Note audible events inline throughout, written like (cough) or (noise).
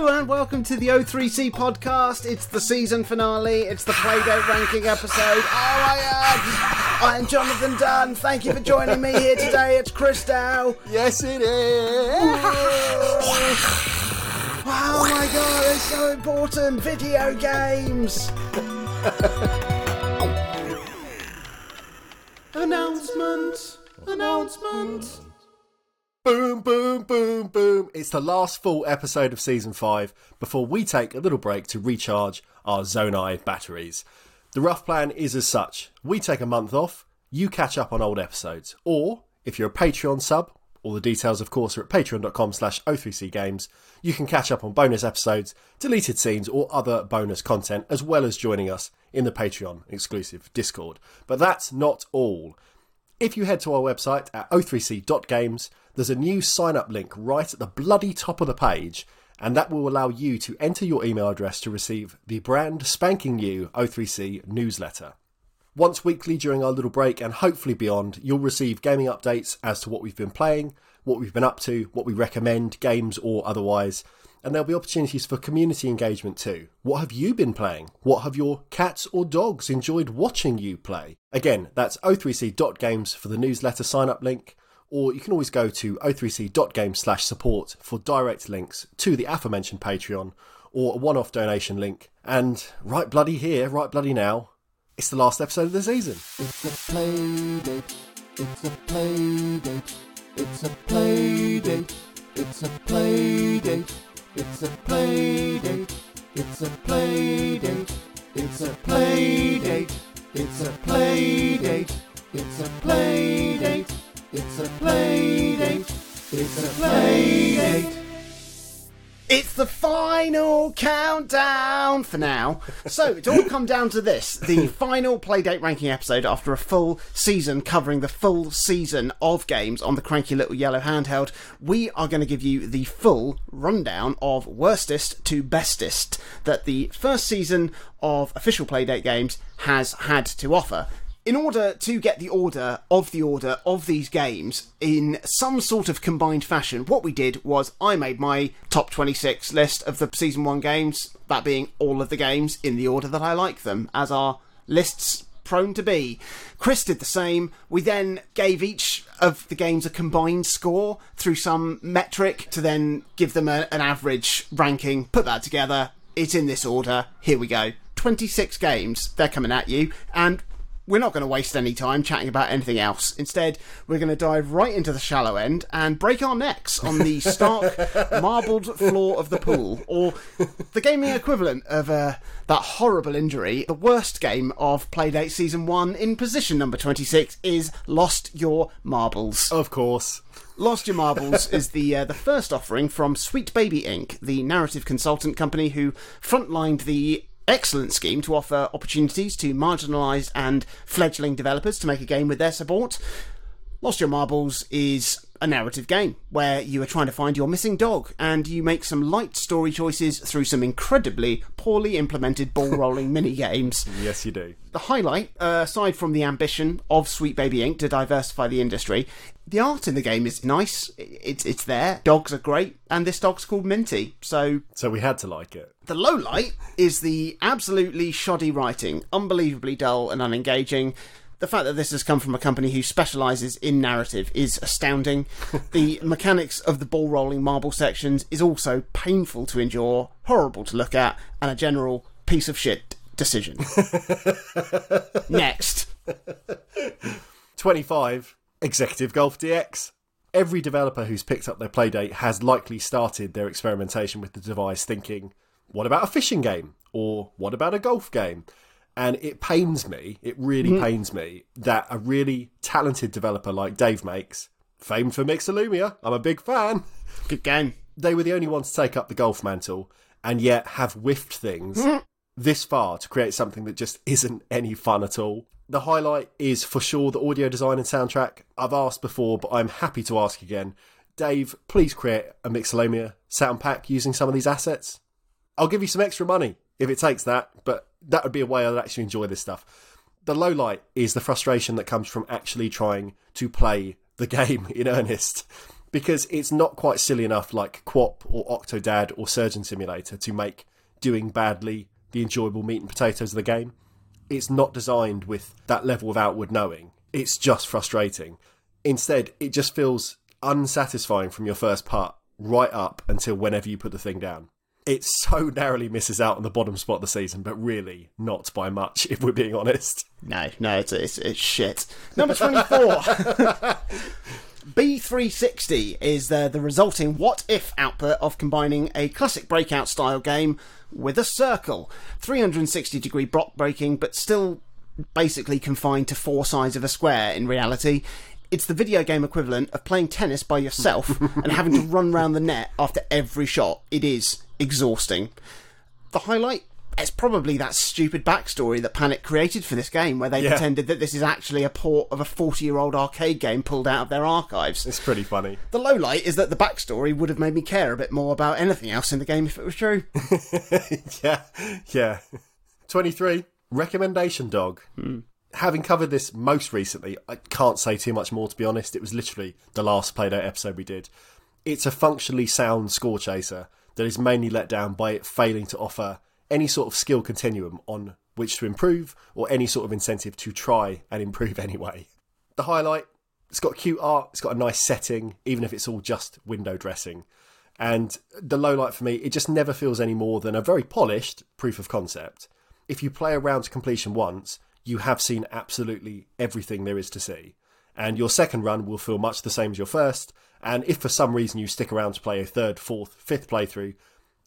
Hello and welcome to the O3C podcast. It's the season finale. It's the Playdate ranking episode. Oh my god! I'm Jonathan Dunn. Thank you for joining me here today. It's Chris Dow. Yes, it is. Oh my god, it's so important. Video games. (laughs) Announcement. Announcement. Boom, boom, boom, boom. It's the last full episode of season five before we take a little break to recharge our Zonai batteries. The rough plan is as such we take a month off, you catch up on old episodes. Or, if you're a Patreon sub, all the details, of course, are at patreon.com slash O3C games. You can catch up on bonus episodes, deleted scenes, or other bonus content, as well as joining us in the Patreon exclusive Discord. But that's not all. If you head to our website at o3c.games, there's a new sign up link right at the bloody top of the page, and that will allow you to enter your email address to receive the brand spanking new O3C newsletter. Once weekly during our little break and hopefully beyond, you'll receive gaming updates as to what we've been playing, what we've been up to, what we recommend, games or otherwise. And there'll be opportunities for community engagement too. What have you been playing? What have your cats or dogs enjoyed watching you play? Again, that's o3c.games for the newsletter sign up link, or you can always go to o3c.games slash support for direct links to the aforementioned Patreon or a one off donation link. And right bloody here, right bloody now, it's the last episode of the season. It's a play date. It's a play date. It's a play date. It's a play date. It's a play date. For now. So it's all come down to this the final Playdate ranking episode after a full season covering the full season of games on the cranky little yellow handheld. We are going to give you the full rundown of worstest to bestest that the first season of official Playdate games has had to offer in order to get the order of the order of these games in some sort of combined fashion, what we did was I made my top 26 list of the season 1 games, that being all of the games in the order that I like them, as our lists prone to be. Chris did the same. We then gave each of the games a combined score through some metric to then give them a, an average ranking, put that together. It's in this order. Here we go. 26 games, they're coming at you, and we're not going to waste any time chatting about anything else. Instead, we're going to dive right into the shallow end and break our necks on the (laughs) stark, marbled floor of the pool, or the gaming equivalent of uh, that horrible injury. The worst game of Playdate Season 1 in position number 26 is Lost Your Marbles. Of course. Lost Your Marbles is the uh, the first offering from Sweet Baby Inc., the narrative consultant company who frontlined the excellent scheme to offer opportunities to marginalised and fledgling developers to make a game with their support. Lost Your Marbles is a narrative game where you are trying to find your missing dog and you make some light story choices through some incredibly poorly implemented ball (laughs) rolling mini games. Yes, you do. The highlight, uh, aside from the ambition of Sweet Baby Inc. to diversify the industry, the art in the game is nice. It's it's there. Dogs are great, and this dog's called Minty. So So we had to like it. the low light is the absolutely shoddy writing, unbelievably dull and unengaging. The fact that this has come from a company who specialises in narrative is astounding. (laughs) the mechanics of the ball rolling marble sections is also painful to endure, horrible to look at, and a general piece of shit decision. (laughs) Next. 25 Executive Golf DX. Every developer who's picked up their Playdate has likely started their experimentation with the device thinking, what about a fishing game? Or what about a golf game? And it pains me, it really mm-hmm. pains me, that a really talented developer like Dave Makes, famed for Mixolumia, I'm a big fan, Good game. they were the only ones to take up the golf mantle and yet have whiffed things mm-hmm. this far to create something that just isn't any fun at all. The highlight is for sure the audio design and soundtrack. I've asked before, but I'm happy to ask again. Dave, please create a Mixolumia sound pack using some of these assets. I'll give you some extra money if it takes that, but that would be a way I'd actually enjoy this stuff. The low light is the frustration that comes from actually trying to play the game (laughs) in earnest. because it's not quite silly enough like QWOP or Octodad or Surgeon Simulator to make doing badly the enjoyable meat and potatoes of the game. It's not designed with that level of outward knowing. It's just frustrating. Instead, it just feels unsatisfying from your first part right up until whenever you put the thing down. It so narrowly misses out on the bottom spot of the season, but really not by much, if we're being honest. No, no, it's it's, it's shit. Number twenty-four. (laughs) B360 is the, the resulting what if output of combining a classic breakout style game with a circle. 360 degree block breaking, but still basically confined to four sides of a square in reality. It's the video game equivalent of playing tennis by yourself (laughs) and having to run round the net after every shot. It is exhausting. The highlight it's probably that stupid backstory that Panic created for this game, where they Yeah. pretended that this is actually a port of a 40 year old arcade game pulled out of their archives. It's pretty funny. The low light is that the backstory would have made me care a bit more about anything else in the game if it was true. (laughs) yeah, yeah. 23. Recommendation dog. Hmm. Having covered this most recently, I can't say too much more to be honest. It was literally the last Play-Doh episode we did. It's a functionally sound score chaser that is mainly let down by it failing to offer any sort of skill continuum on which to improve or any sort of incentive to try and improve (laughs) anyway. The highlight, it's got cute art, it's got a nice setting, even if it's all just window dressing. And the low light for me, it just never feels any more than a very polished proof of concept. If you play around to completion once, you have seen absolutely everything there is to see. And your second run will feel much the same as your first. And if for some reason you stick around to play a third, fourth, fifth playthrough,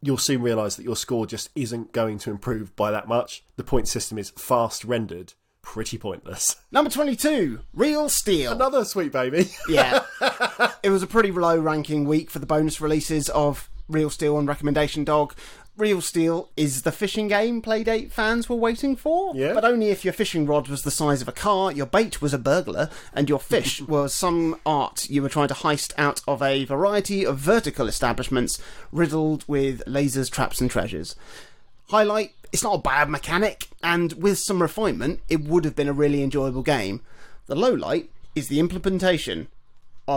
you'll soon realise that your score just isn't going to improve by that much. The point system is fast rendered, pretty pointless. (laughs) Number 22, Reel Steal. Another sweet baby. (laughs) Yeah. it was a pretty low ranking week for the bonus releases of Reel Steal and Recommendation Dog. Reel Steal is the fishing game Playdate fans were waiting for, Yeah. but only if your fishing rod was the size of a car, your bait was a burglar, and your fish (laughs) was some art you were trying to heist out of a variety of vertical establishments riddled with lasers, traps, and treasures. Highlight, it's not a bad mechanic, and with some refinement, it would have been a really enjoyable game. The low light is the implementation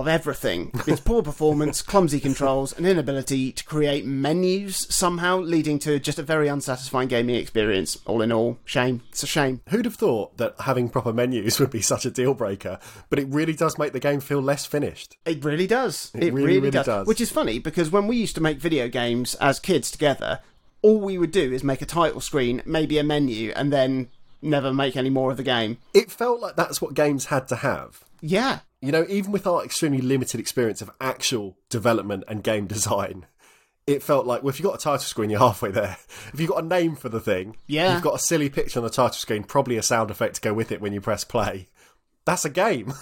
of everything. Its poor performance, clumsy controls, and inability to create menus somehow leading to just a very unsatisfying gaming experience. All in all, shame. It's a shame. Who'd have thought that having proper menus (laughs) would be such a deal breaker? But it really does make the game feel less finished. It really does. It, really, really, really does. does. Which is funny because when we used to make video games as kids together, all we would do is make a title screen, maybe a menu, and then never make any more of the game. It felt like that's what games had to have. Yeah. You know, even with our extremely limited experience of actual development and game design, it felt like, well, if you've got a title screen, you're halfway there. (laughs) If you've got a name for the thing, Yeah. you've got a silly picture on the title screen, probably a sound effect to go with it when you press play. That's a game.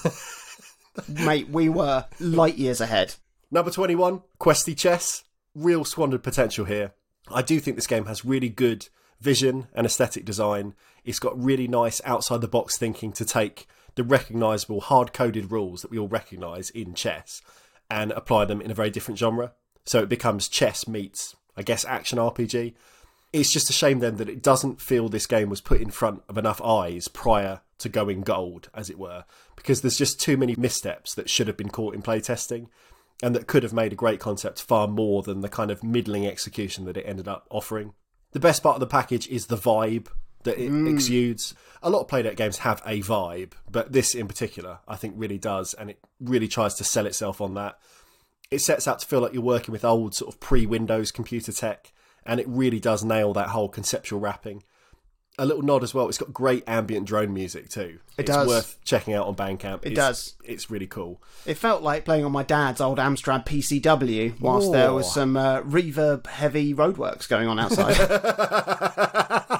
(laughs) Mate, we were light years ahead. Number 21, Questy Chess. Real squandered potential here. I do think this game has really good vision and aesthetic design. It's got really nice outside the box thinking to take the recognisable hard coded rules that we all recognise in chess and apply them in a very different genre. So it becomes chess meets, I guess, action RPG. It's just a shame then that it doesn't feel this game was put in front of enough eyes prior to going gold, as it were, because there's just too many missteps that should have been caught in playtesting and that could have made a great concept far more than the kind of middling execution that it ended up offering. The best part of the package is the vibe that it exudes. A lot of Playdate games have a vibe, but this in particular, I think, really does, and it really tries to sell itself on that. It sets out to feel like you're working with old sort of pre-Windows computer tech, and it really does nail that whole conceptual wrapping. A little nod as well. It's got great ambient drone music too. It it's does. worth checking out on Bandcamp. It It's- does. It's really cool. It felt like playing on my dad's old Amstrad PCW whilst there was some uh, reverb heavy roadworks going on outside. (laughs)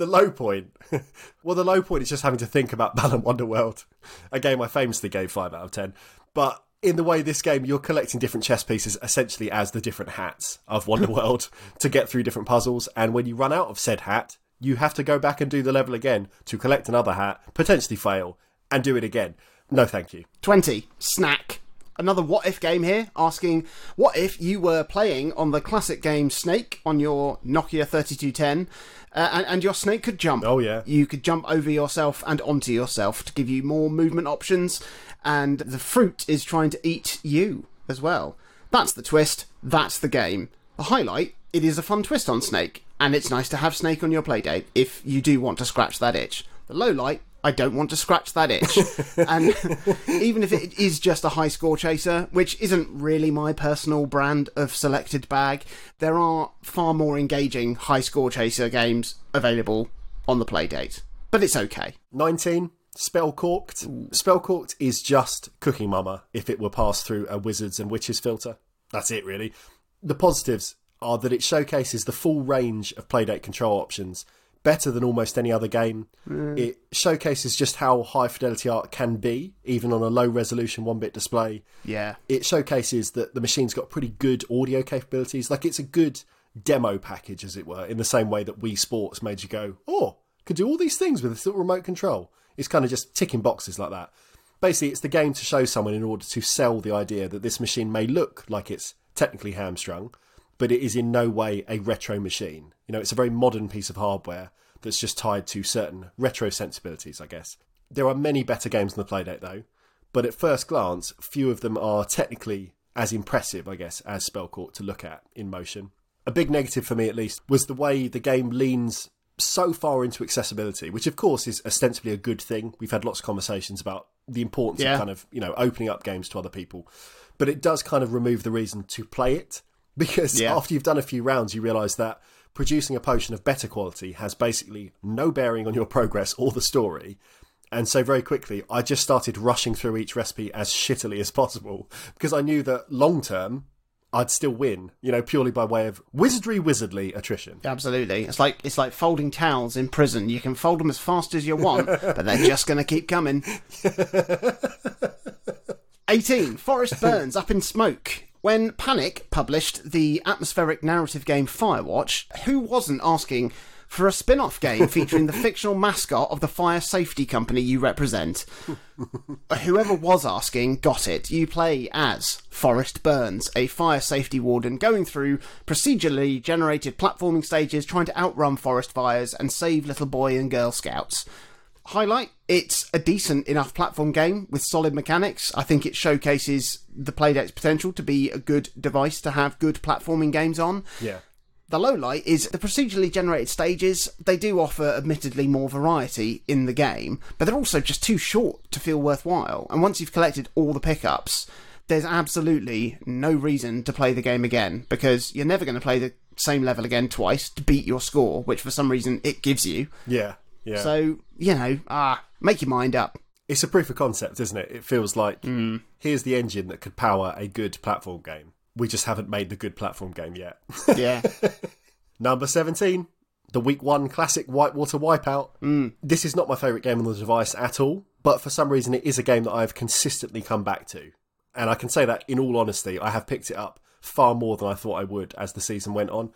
the low point. (laughs) well, the low point is just having to think about (laughs) Balan Wonderworld, a game I famously gave 5 out of 10. But in the way this game, you're collecting different chess pieces essentially as the different hats of Wonderworld (laughs) to get through different puzzles. And when you run out of said hat, you have to go back and do the level again to collect another hat, potentially fail, and do it again. No, thank you. 20. Snack. Another what if game here, asking what if you were playing on the classic game Snake on your Nokia 3210 uh, and, and your snake could jump. Oh, yeah. You could jump over yourself and onto yourself to give you more movement options, and the fruit is trying to eat you as well. That's the twist, that's the game. The highlight, it is a fun twist on Snake, and it's nice to have Snake on your playdate if you do want to scratch that itch. The low light, I don't want to scratch that itch. (laughs) and even if it is just a high score chaser, which isn't really my personal brand of selected bag, there are far more engaging high score chaser games available on the playdate. But it's okay. 19. Spellcorked. Spellcorked is just Cooking Mama if it were passed through a wizards and witches filter. That's it, really. The positives are that it showcases the full range of playdate control options better than almost any other game. It showcases just how high fidelity art can be, even on a low resolution one bit display. Yeah. It showcases that the machine's got pretty good audio capabilities. Like it's a good demo package, as it were, in the same way that Wii Sports made you go, oh, could do all these things with this little remote control. It's kind of just ticking boxes like that. Basically, it's the game to show someone in order to sell the idea that this machine may look like it's technically hamstrung, but it is in no way a retro machine. You know, it's a very modern piece of hardware that's just tied to certain retro sensibilities, I guess. There are many better games on the Playdate, though, but at first glance, few of them are technically as impressive, I guess, as Spellcorked to look at in motion. A big negative for me, at least, was the way the game leans so far into accessibility, which of course is ostensibly a good thing. We've had lots of conversations about the importance Yeah. of kind of, you know, opening up games to other people. But it does kind of remove the reason to play it because Yeah. after you've done a few rounds, you realise that producing a potion of better quality has basically no bearing on your progress or the story. And so very quickly, I just started rushing through each recipe as shittily as possible (laughs) because I knew that long term, I'd still win, you know, purely by way of wizardry, wizardly attrition. Absolutely. It's like it's like folding towels in prison. You can fold them as fast as you want, (laughs) but they're just going to keep coming. (laughs) 18. Forrest Byrnes Up in Smoke. When Panic published the atmospheric narrative game Firewatch, who wasn't asking for a spin off game featuring the (laughs) fictional mascot of the fire safety company you represent? Whoever was asking got it. You play as Forrest Byrnes, a fire safety warden going through procedurally generated platforming stages trying to outrun forest fires and save little boy and girl scouts. Highlight it's a decent enough platform game with solid mechanics. I think it showcases the Playdate's potential to be a good device to have good platforming games on. Yeah. The low light is the procedurally generated stages. They do offer admittedly more variety in the game, but they're also just too short to feel worthwhile. And once you've collected all the pickups, there's absolutely no reason to play the game again because you're never going to play the same level again twice to beat your score, which for some reason it gives you. Yeah. Yeah. So, you know, ah, make your mind up. it's a proof of concept, isn't it? It feels like here's the engine that could power a good platform game. We just haven't made the good platform game yet. Yeah. (laughs) Number 17, the week one classic Whitewater Wipeout. This is not my favourite game on the device at all, but for some reason it is a game that I've consistently come back to. And I can say that in all honesty, I have picked it up far more than I thought I would as the season went on.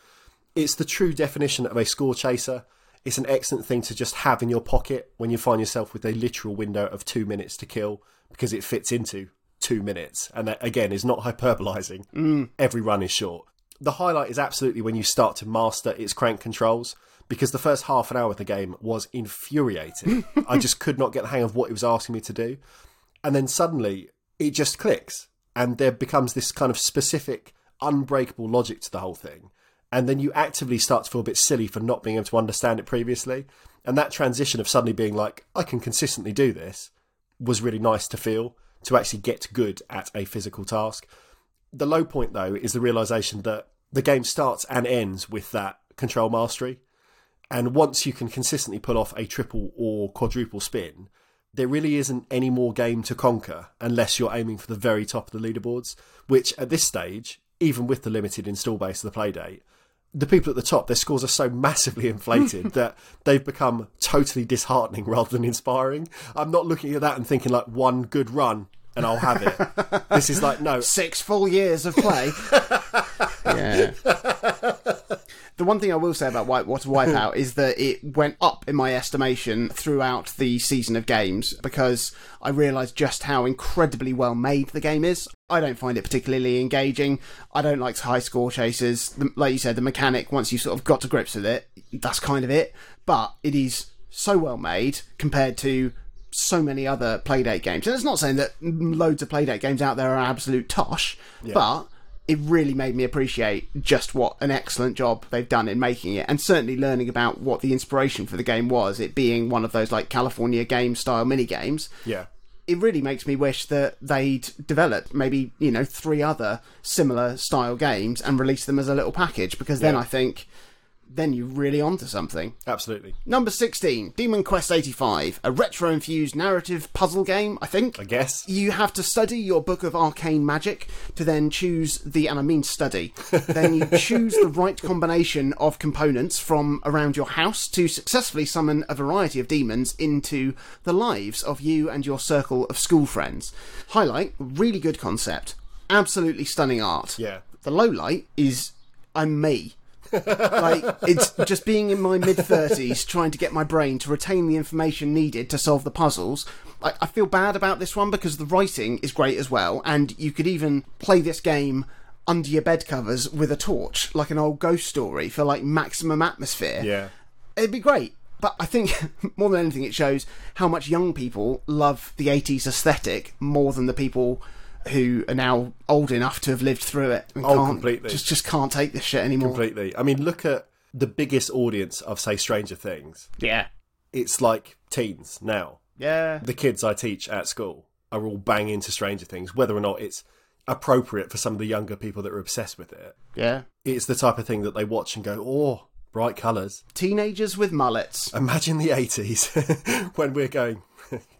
It's the true definition of a score chaser. It's an excellent thing to just have in your pocket when you find yourself with a literal window of two minutes to kill because it fits into two minutes. And that, again, is not (laughs) hyperbolizing. Mm. Every run is short. The highlight is absolutely when you start to master its crank controls because the first half an hour of the game was infuriating. (laughs) I just could not get the hang of what it was asking me to do. And then suddenly it just clicks and there becomes this kind of specific, unbreakable logic to the whole thing. And then you actively start to feel a bit silly for not being able to understand it previously. And that transition of suddenly being like, I can consistently do this was really nice to feel to actually get good at a physical task. The low point, though, is the realization that the game starts and ends with that control mastery. And once you can consistently pull off a triple or quadruple spin, there really isn't any more game to conquer unless you're aiming for the very top of the leaderboards, which at this stage, even with the limited install base of the Playdate, the people at the top, their scores are so massively inflated (laughs) that they've become totally disheartening (laughs) rather than inspiring. I'm not looking at that and thinking like one good run and I'll have it. (laughs) this is like no, Six full years of play. yeah. The one thing I will say about Whitewater Wipeout is that it went up in my estimation throughout the season of games because I realised just how incredibly well made the game is. I don't find it particularly engaging. I don't like high score chasers. The, like you said, the mechanic, once you sort of got to grips with it, that's kind of it. But it is so well made compared to so many other Playdate games. And it's not saying that loads of Playdate games out there are absolute tosh, but it really made me appreciate just what an excellent job they've done in making it, and certainly learning about what the inspiration for the game was. It being one of those like California game style mini games. Yeah. It really makes me wish that they'd developed maybe you know three other similar style games and release them as a little package because then Yeah. I think then you're really onto something. Absolutely. Number 16, Demon Quest 85, a retro infused narrative puzzle game, I think. I guess. You have to study your book of arcane magic to then choose the, and I mean study, (laughs) then you choose the right combination of components from around your house to successfully summon a variety of demons into the lives of you and your circle of school friends. Highlight, really good concept. Absolutely stunning art. Yeah. The low light is I'm me. Like it's just being in my mid thirties, trying to get my brain to retain the information needed to solve the puzzles. I, I feel bad about this one because the writing is great as well, and you could even play this game under your bed covers with a torch, like an old ghost story, for like maximum atmosphere. Yeah. It'd be great. But I think (laughs) more than anything, it shows how much young people love the 80s aesthetic more than the people who are now old enough to have lived through it. And Oh, can't- completely. Just, just can't take this shit anymore. Completely. I mean, look at the biggest audience of, say, Stranger Things. Yeah. It's like teens now. Yeah. The kids I teach at school are all bang into Stranger Things, whether or not it's appropriate for some of the younger people that are obsessed with it. Yeah. It's the type of thing that they watch and go, oh, bright colours. Teenagers with mullets. Imagine the 80s (laughs) when we're going,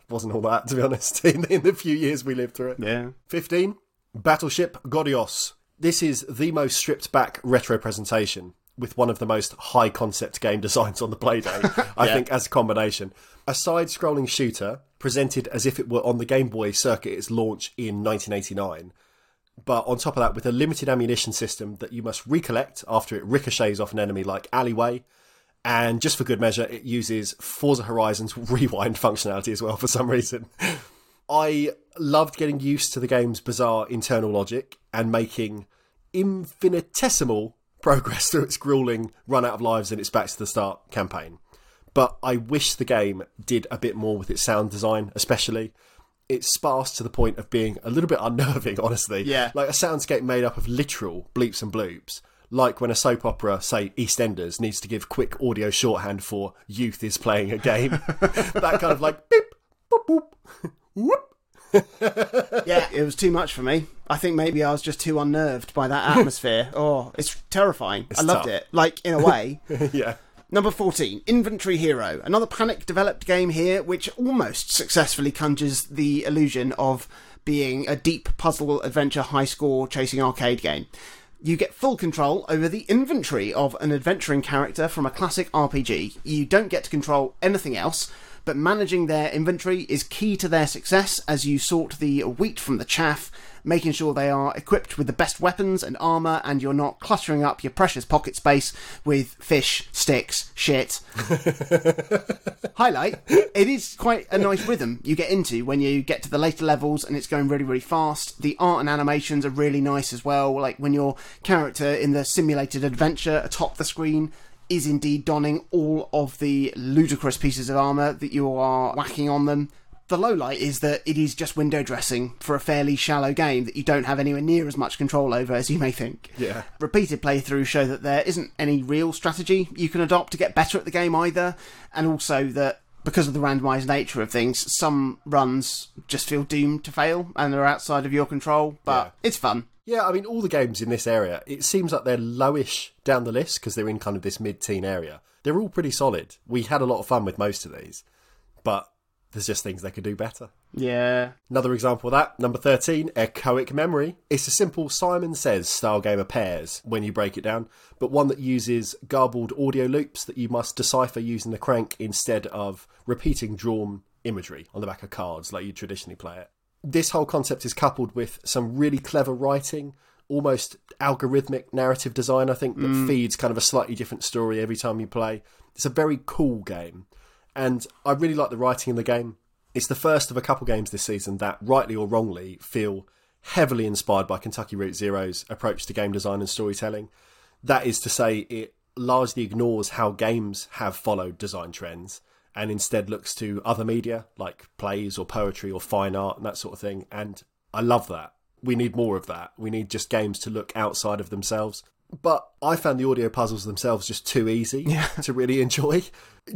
wasn't all that, (laughs) to be honest, in, in the few years we lived through it. Yeah. 15. Battleship Godios. This is the most stripped back retro presentation with one of the most high concept game (laughs) designs on the Playdate, (laughs) I think, as a combination. A side scrolling shooter presented as if it were on the Game Boy circuit its launch in 1989. But on top of that, with a limited ammunition system that you must recollect after it ricochets off an enemy like Alleyway. And just for good measure, it uses Forza Horizon's (laughs) rewind functionality as well for some reason. I loved getting used to the game's bizarre internal logic and making infinitesimal progress (laughs) through its grueling run out of lives in its back to the start campaign. But I wish the game did a bit more with its sound design, especially. It's sparse to the point of being a little bit (laughs) unnerving, honestly. Yeah. Like a soundscape made up of literal bleeps and bloops. Like when a soap opera, say EastEnders, needs to give quick audio shorthand for youth is playing a game. (laughs) that kind of like beep, boop, boop, (laughs) whoop. (laughs) yeah, it was too much for me. I think maybe I was just too unnerved by that atmosphere. oh, it's terrifying. I loved tough. it. Like, in a way. yeah. Number 14, Inventory Hero. Another panic developed game here which almost successfully conjures the illusion of being a deep puzzle adventure high score chasing arcade game. You get full control over the inventory of an adventuring character from a classic RPG. You don't get to control anything else, but managing their inventory is key to their success as you sort the wheat from the chaff, making sure they are equipped with the best weapons and armour and you're not cluttering up your precious pocket space with fish, sticks, shit. (laughs) Highlight, it is quite a nice rhythm you get into when you get to the later levels and it's going really, really fast. The art and animations are really nice as well, like when your character in the simulated adventure atop the screen is indeed donning all of the ludicrous pieces of armour that you are whacking on them. The low light is that it is just window dressing for a fairly shallow game that you don't have anywhere near as much control over as you may think. Yeah. Repeated playthroughs show that there isn't any real strategy you can adopt to get better at the game either, and also that because of the randomised nature of things, some runs just feel doomed to fail and are outside of your control, but Yeah. it's fun. Yeah, I mean, all the games in this area, it seems like they're lowish down the list because they're in kind of this mid teen area. They're all pretty solid. We had a lot of fun with most of these, but there's just things they could do better. Yeah. Another example of that, number 13, Echoic Memory. It's a simple Simon Says style game of pairs when you break it down, but one that uses garbled audio loops that you must decipher using the crank instead of repeating drawn imagery on the back of cards like you traditionally play it. This whole concept is coupled with some really clever writing, almost algorithmic narrative design, I think, that mm. feeds kind of a slightly different story every time you play. It's a very cool game and I really like the writing in the game. It's the first of a couple games this season that, rightly or wrongly, feel heavily inspired by Kentucky Route Zero's approach to game design and storytelling. That is to say, it largely ignores how games have followed design trends and instead looks to other media like plays or poetry or fine art and that sort of thing. And I love that. We need more of that. We need just games to look outside of themselves. But I found the audio puzzles themselves just too easy (laughs) to really enjoy.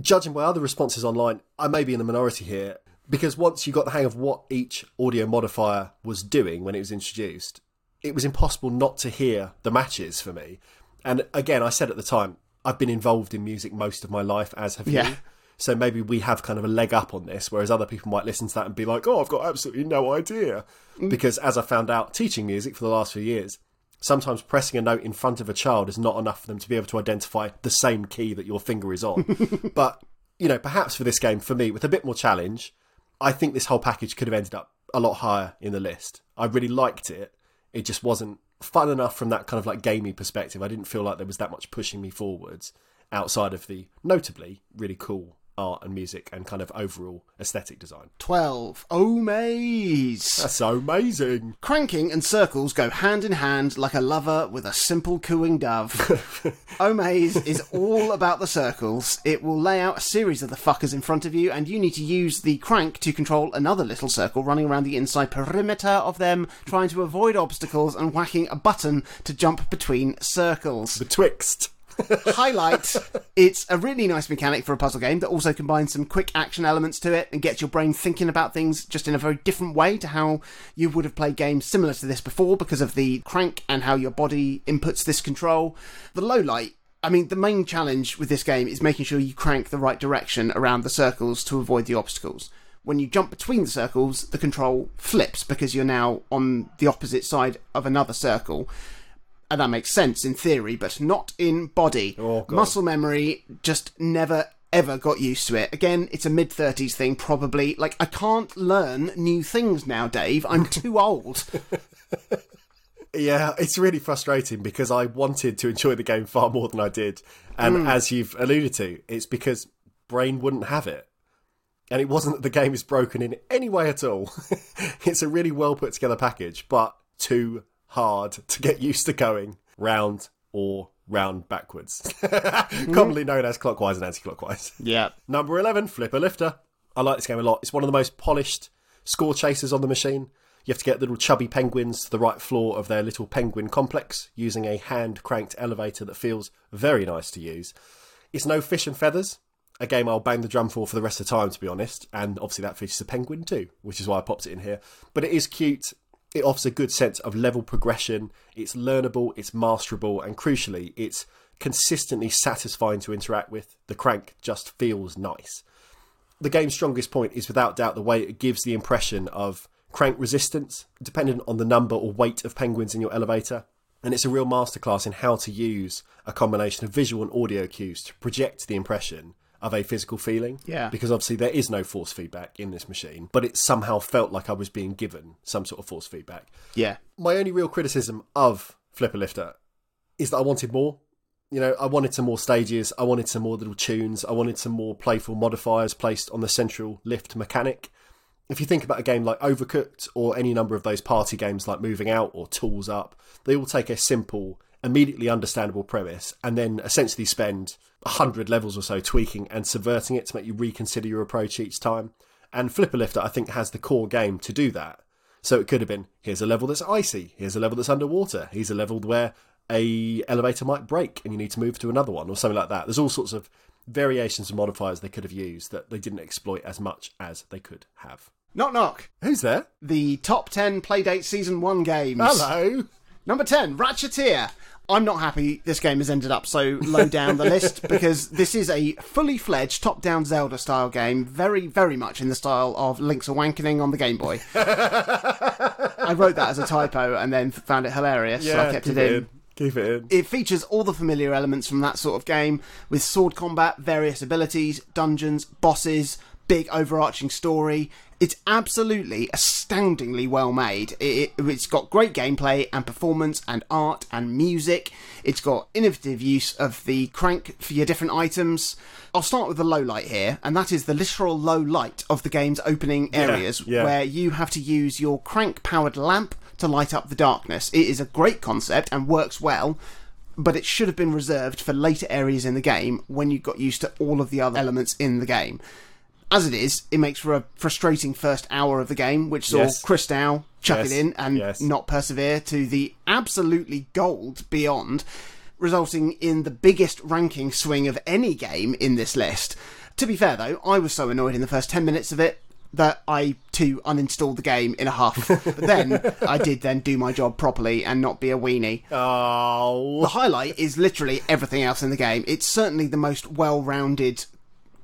Judging by other responses online, I may be in the minority here because once you got the hang of what each audio modifier was doing when it was introduced, it was impossible not to hear the matches for me. And again, I said at the time, I've been involved in music most of my life, as have Yeah. you. So maybe we have kind of a leg up on this, whereas other people might listen to that and be like, oh, I've got absolutely no idea. Mm. Because as I found out teaching music for the last few years, sometimes pressing a note in front of a child is not enough for them to be able to identify the same key that your finger is on. (laughs) but, you know, perhaps for this game, for me, with a bit more challenge, I think this whole package could have ended up a lot higher in the list. I really liked it. It just wasn't fun enough from that kind of like gamey perspective. I didn't feel like there was that much pushing me forwards outside of the notably really cool art and music and kind of overall aesthetic design. 12. Oh, maze. That's so amazing. Cranking and circles go hand in hand like a lover with a simple cooing dove. (laughs) Oh, Omaze is all about the circles. It will lay out a series of the fuckers in front of you, and you need to use the crank to control another little circle running around the inside perimeter of them, trying to avoid obstacles and whacking a button to jump between circles. Betwixt. Highlight it's a really nice mechanic for a puzzle game that also combines some quick action elements to it and gets your brain thinking about things just in a very different way to how you would have played games similar to this before because of the crank and how your body inputs this control. The low light I mean, the main challenge with this game is making sure you crank the right direction around the circles to avoid the obstacles. When you jump between the circles, the control flips because you're now on the opposite side of another circle and that makes sense in theory, but not in body. Oh, Muscle memory just never ever got used to it. Again, it's a mid 30s thing, probably. Like, I can't learn new things now, Dave. I'm (laughs) too old. Yeah, it's really frustrating because I wanted to enjoy the game far more than I did. And hmm. as you've alluded to, it's because Brain wouldn't have it. And it wasn't that the game is broken in any way at all. (laughs) it's a really well put together package, but too hard to get used to going round or round backwards. (laughs) Commonly known as clockwise and anti clockwise. yeah. Number 11, Flipper Lifter. I like this game a lot. It's one of the most polished score chasers on the machine. You have to get little chubby penguins to the right floor of their little penguin complex using a hand cranked elevator that feels very nice to use. It's no Fish'n Feathers, a game I'll bang the drum for for the rest of the time, to be honest. And obviously, that features a penguin too, which is why I popped it in here. But it is cute. It offers a good sense of level progression. It's learnable, it's masterable, and crucially, it's consistently satisfying to interact with. The crank just feels nice the game's strongest point is without doubt the way it gives the impression of crank resistance, dependent on the number or weight of penguins in your elevator. And it's a real masterclass in how to use a combination of visual and audio cues to project the impression of a physical feeling. Yeah. Because obviously there is no force feedback in this machine, but it somehow felt like I was being given some sort of force feedback Yeah. my only real criticism of Flipper Lifter is that I wanted more. You know, I wanted some more stages, I wanted some more little tunes, I wanted some more playful modifiers placed on the central lift mechanic. If you think about a game like Overcooked or any number of those party games like Moving Out or Tools Up, they all take a simple, immediately understandable premise and then essentially spend a hundred levels or so tweaking and subverting it to make you reconsider your approach each time. And Flipper Lifter, I think, has the core game to do that. So it could have been here's a level that's icy, here's a level that's underwater, here's a level where a elevator might break and you need to move to another one or something like that. There's all sorts of variations and modifiers they could have used that they didn't exploit as much as they could have. Knock knock. Who's there? The top 10 Playdate Season 1 games. Hello. Number 10, Ratcheteer. I'm not happy this game has ended up so low down the list (laughs) because this is a fully fledged top down Zelda style game, very, very much in the style of Link's Awakening on the Game Boy. I wrote that as a typo and then found it hilarious, so I kept it in. Keep it in. It features all the familiar elements from that sort of game, with sword combat, various abilities, dungeons, bosses, big overarching story. It's absolutely astoundingly well made. It, it, has got great gameplay and performance and art and music. It's got innovative use of the crank for your different items. I'll start with the low light here, and that is the literal low light of the game's opening areas, yeah. where you have to use your crank powered lamp to light up the darkness. It is a great concept and works well, but it should have been reserved for later areas in the game when you got used to all of the other elements in the game. As it is, it makes for a frustrating first hour of the game, which saw Yes. Chris Dow chuck Yes. it in and Yes. not persevere to the absolutely gold beyond, resulting in the biggest ranking swing of any game in this list. To be fair, though, I was so annoyed in the first 10 minutes of it that I too uninstalled the game in a huff. but then I did then do my job properly and not be a weenie. Oh, The highlight is literally everything else in the game. It's certainly the most well rounded,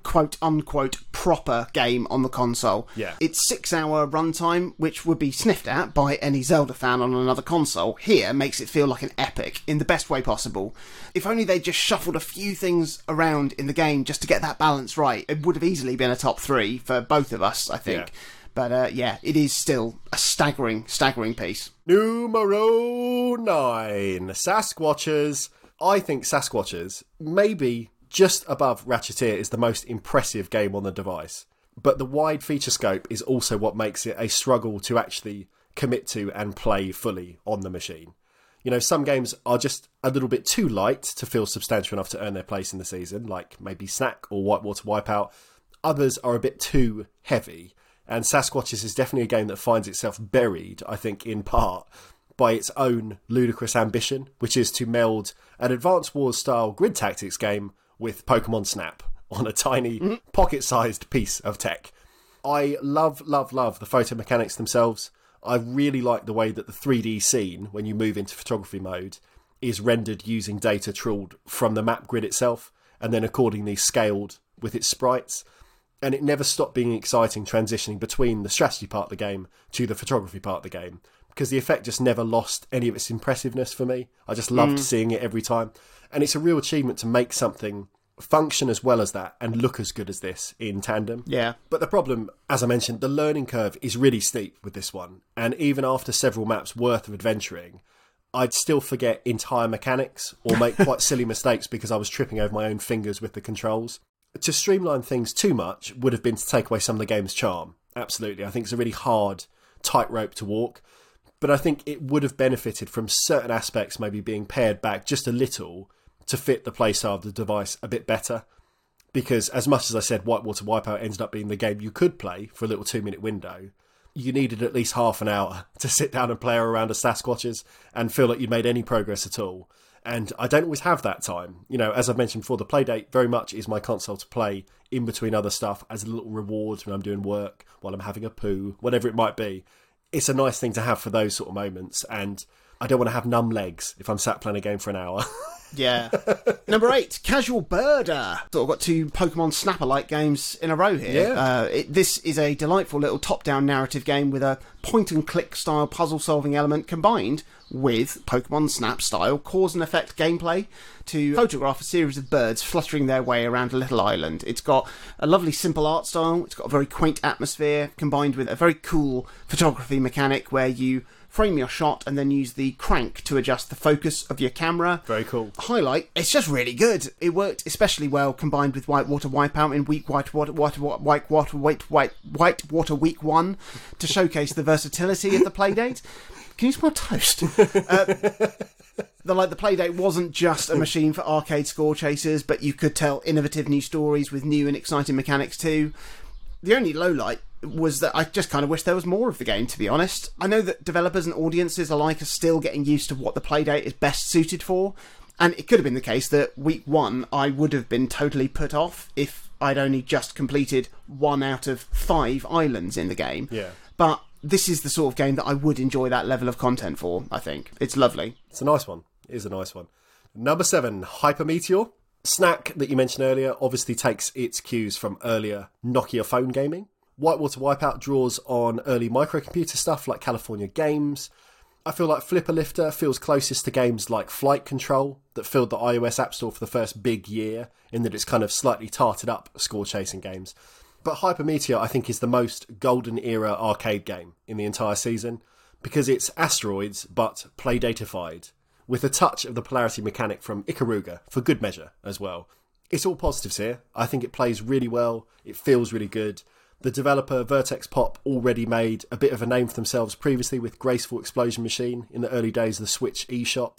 quote unquote, proper game on the console. Yeah. Its six hour runtime, which would be sniffed at by any Zelda fan on another console, here makes it feel like an epic in the best way possible. If only they just shuffled a few things around in the game just to get that balance right, it would have easily been a top three for both of us, I think. Yeah. But uh, yeah, it is still a staggering, staggering piece. Numero nine, Sasquatchers. I think Sasquatchers, maybe just above Ratcheteer, is the most impressive game on the device. But the wide feature scope is also what makes it a struggle to actually commit to and play fully on the machine. You know, some games are just a little bit too light to feel substantial enough to earn their place in the season, like maybe Snack or Whitewater Wipeout. Others are a bit too heavy, and Sasquatchers is definitely a game that finds itself buried, I think, in part by its own ludicrous ambition, which is to meld an Advance Wars style grid tactics game with Pokemon Snap on a tiny, pocket sized piece of tech. I love, love, love the photo mechanics themselves. I really like the way that the 3D scene, when you move into photography mode, is rendered using data trawled from the map grid itself and then accordingly scaled with its sprites. And it never stopped being exciting transitioning between the strategy part of the game to the photography part of the game because the effect just never lost any of its impressiveness for me. I just loved mm. seeing it every time. And it's a real achievement to make something function as well as that and look as good as this in tandem. Yeah. But the problem, as I mentioned, the learning curve is really steep with this one. And even after several maps worth of adventuring, I'd still forget entire mechanics or make quite (laughs) silly mistakes because I was tripping over my own fingers with the controls. To streamline things too much would have been to take away some of the game's charm. Absolutely. I think it's a really hard tightrope to walk. But I think it would have benefited from certain aspects maybe being pared back just a little to fit the playstyle of the device a bit better because as much as I said Whitewater Wipeout ended up being the game you could play for a little two minute window, you needed at least half an hour (laughs) to sit down and play around a Sasquatchers and feel like you'd made any progress at all. And I don't always have that time. You know, as I've mentioned before, the Playdate very much is my console to play in between other stuff as a little reward when I'm doing work, while I'm having a poo, whatever it might be. It's a nice thing to have for those sort of moments, and I don't want to have numb legs if I'm sat playing a game for an hour. (laughs) Yeah. Number eight, Casual Birder. So I've got two Pokemon Snapper like games in a row here. Yeah. Uh, it, this is a delightful little top down narrative game with a point and click style puzzle solving element combined with Pokemon Snap style cause and effect gameplay to photograph a series of birds fluttering their way around a little island. It's got a lovely simple art style, it's got a very quaint atmosphere combined with a very cool photography mechanic where you frame your shot and then use the crank to adjust the focus of your camera Very cool. highlight. It's just really good. It worked especially well combined with Whitewater Wipeout in week White Water White water White Water White White White Water Week One to showcase the versatility of the playdate. Can you smell toast? (laughs) Uh, the like the playdate wasn't just a machine for arcade score chasers, but you could tell innovative new stories with new and exciting mechanics too. The only low light was that I just kind of wish there was more of the game, to be honest. I know that developers and audiences alike are still getting used to what the playdate is best suited for, and it could have been the case that week one I would have been totally put off if I'd only just completed one out of five islands in the game. Yeah. But this is the sort of game that I would enjoy that level of content for, I think. It's lovely. It's a nice one. It is a nice one. Number seven, Hypermeteor. Snack that you mentioned earlier obviously takes its cues from earlier Nokia phone gaming. Whitewater Wipeout draws on early microcomputer stuff like California Games. I feel like Flipper Lifter feels closest to games like Flight Control that filled the iOS App Store for the first big year, in that it's kind of slightly tarted up score chasing games. But Hypermeteor, I think, is the most golden era arcade game in the entire season because it's asteroids but playdatified, with a touch of the polarity mechanic from Ikaruga for good measure as well. It's all positives here. I think it plays really well, it feels really good. The developer Vertex Pop already made a bit of a name for themselves previously with Graceful Explosion Machine in the early days of the Switch eShop,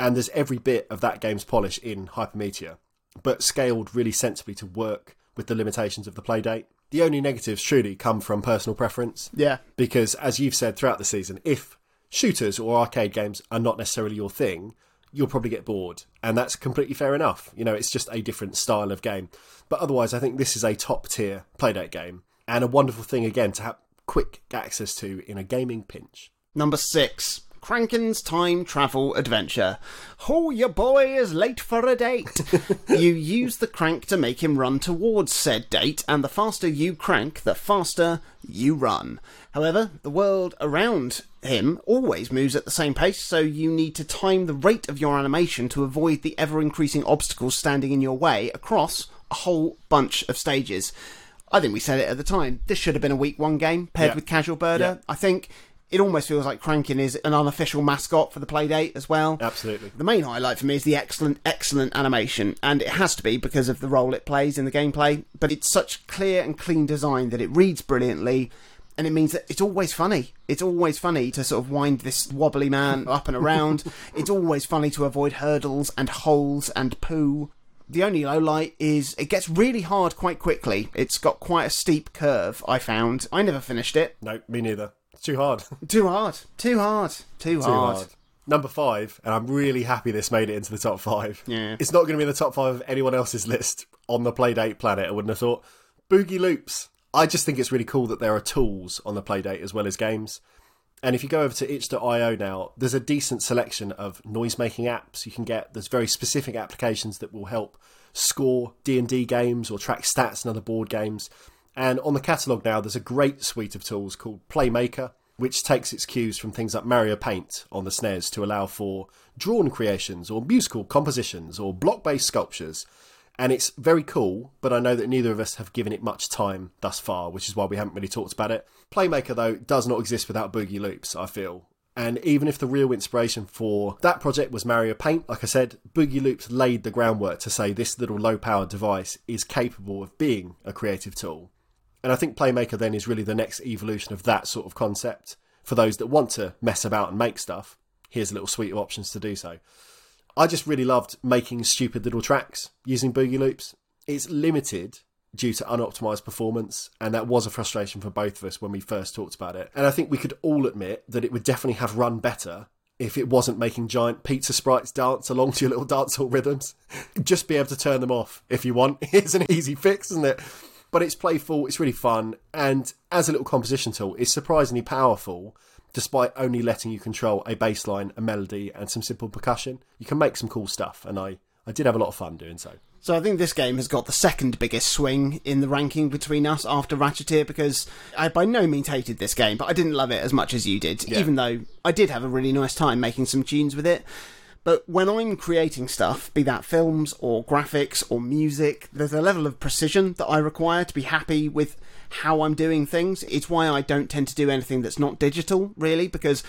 and there's every bit of that game's polish in Hypermeteor, but scaled really sensibly to work with the limitations of the playdate. The only negatives truly come from personal preference, Yeah. because as you've said throughout the season, if shooters or arcade games are not necessarily your thing, you'll probably get bored, and that's completely fair enough. You know, it's just a different style of game. But otherwise, I think this is a top tier playdate game, and a wonderful thing again to have quick access to in a gaming pinch. Number six. Crankin's Time Travel Adventure. Oh, your boy is late for a date. (laughs) you use the crank to make him run towards said date, and the faster you crank, the faster you run. However, the world around him always moves at the same pace, so you need to time the rate of your animation to avoid the ever increasing obstacles standing in your way across a whole bunch of stages. I think we said it at the time. This should have been a week one game paired Yeah. with Casual Birder. Yeah. I think it almost feels like Crankin is an unofficial mascot for the Playdate as well. Absolutely. The main highlight for me is the excellent, excellent animation, and it has to be because of the role it plays in the gameplay. But it's such clear and clean design that it reads brilliantly, and it means that it's always funny. It's always funny to sort of wind this wobbly man (laughs) up and around. it's always funny to avoid hurdles and holes and poo. The only low light is it gets really hard quite quickly. It's got quite a steep curve, I found. I never finished it. No, me neither. It's too hard. (laughs) Too hard. Too hard. Too, Too hard. hard. Number five, and I'm really happy this made it into the top five. Yeah. It's not going to be in the top five of anyone else's list on the Playdate planet, I wouldn't have thought. Boogie Loops. I just think it's really cool that there are tools on the Playdate as well as games. And if you go over to itch.io now, there's a decent selection of noise-making apps you can get. There's very specific applications that will help score D&D games or track stats and other board games. And on the catalogue now, there's a great suite of tools called Playmaker, which takes its cues from things like Mario Paint on the SNES to allow for drawn creations or musical compositions or block-based sculptures. And it's very cool, but I know that neither of us have given it much time thus far, which is why we haven't really talked about it. Playmaker, though, does not exist without Boogie Loops, I feel. And even if the real inspiration for that project was Mario Paint, like I said, Boogie Loops laid the groundwork to say this little low powered device is capable of being a creative tool. And I think Playmaker then is really the next evolution of that sort of concept. For those that want to mess about and make stuff, here's a little suite of options to do so. I just really loved making stupid little tracks using Boogie Loops. It's limited due to unoptimized performance, and that was a frustration for both of us when we first talked about it. And I think we could all admit that it would definitely have run better if it wasn't making giant pizza sprites dance along to your little dancehall rhythms. (laughs) Just be able to turn them off if you want. (laughs) It's an easy fix, isn't it? But it's playful, it's really fun, and as a little composition tool, it's surprisingly powerful despite only letting you control a bass line, a melody, and some simple percussion. You can make some cool stuff, and I, I did have a lot of fun doing so. So I think this game has got the second biggest swing in the ranking between us after Ratcheteer because I by no means hated this game, but I didn't love it as much as you did, Yeah. even though I did have a really nice time making some tunes with it. But when I'm creating stuff, be that films or graphics or music, there's a level of precision that I require to be happy with how I'm doing things. It's why I don't tend to do anything that's not digital, really, because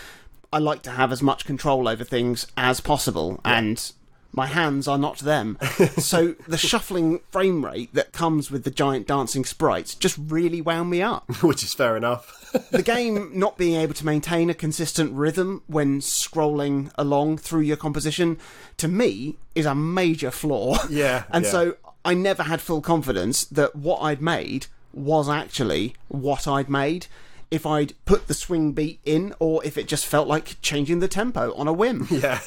I like to have as much control over things as possible, and my hands are not them. (laughs) so the shuffling frame rate that comes with the giant dancing sprites just really wound me up. (laughs) Which is fair enough. the (laughs) game not being able to maintain a consistent rhythm when scrolling along through your composition, to me, is a major flaw. Yeah, and yeah. so I never had full confidence that what I'd made was actually what I'd made. If I'd put the swing beat in, or if it just felt like changing the tempo on a whim. yeah.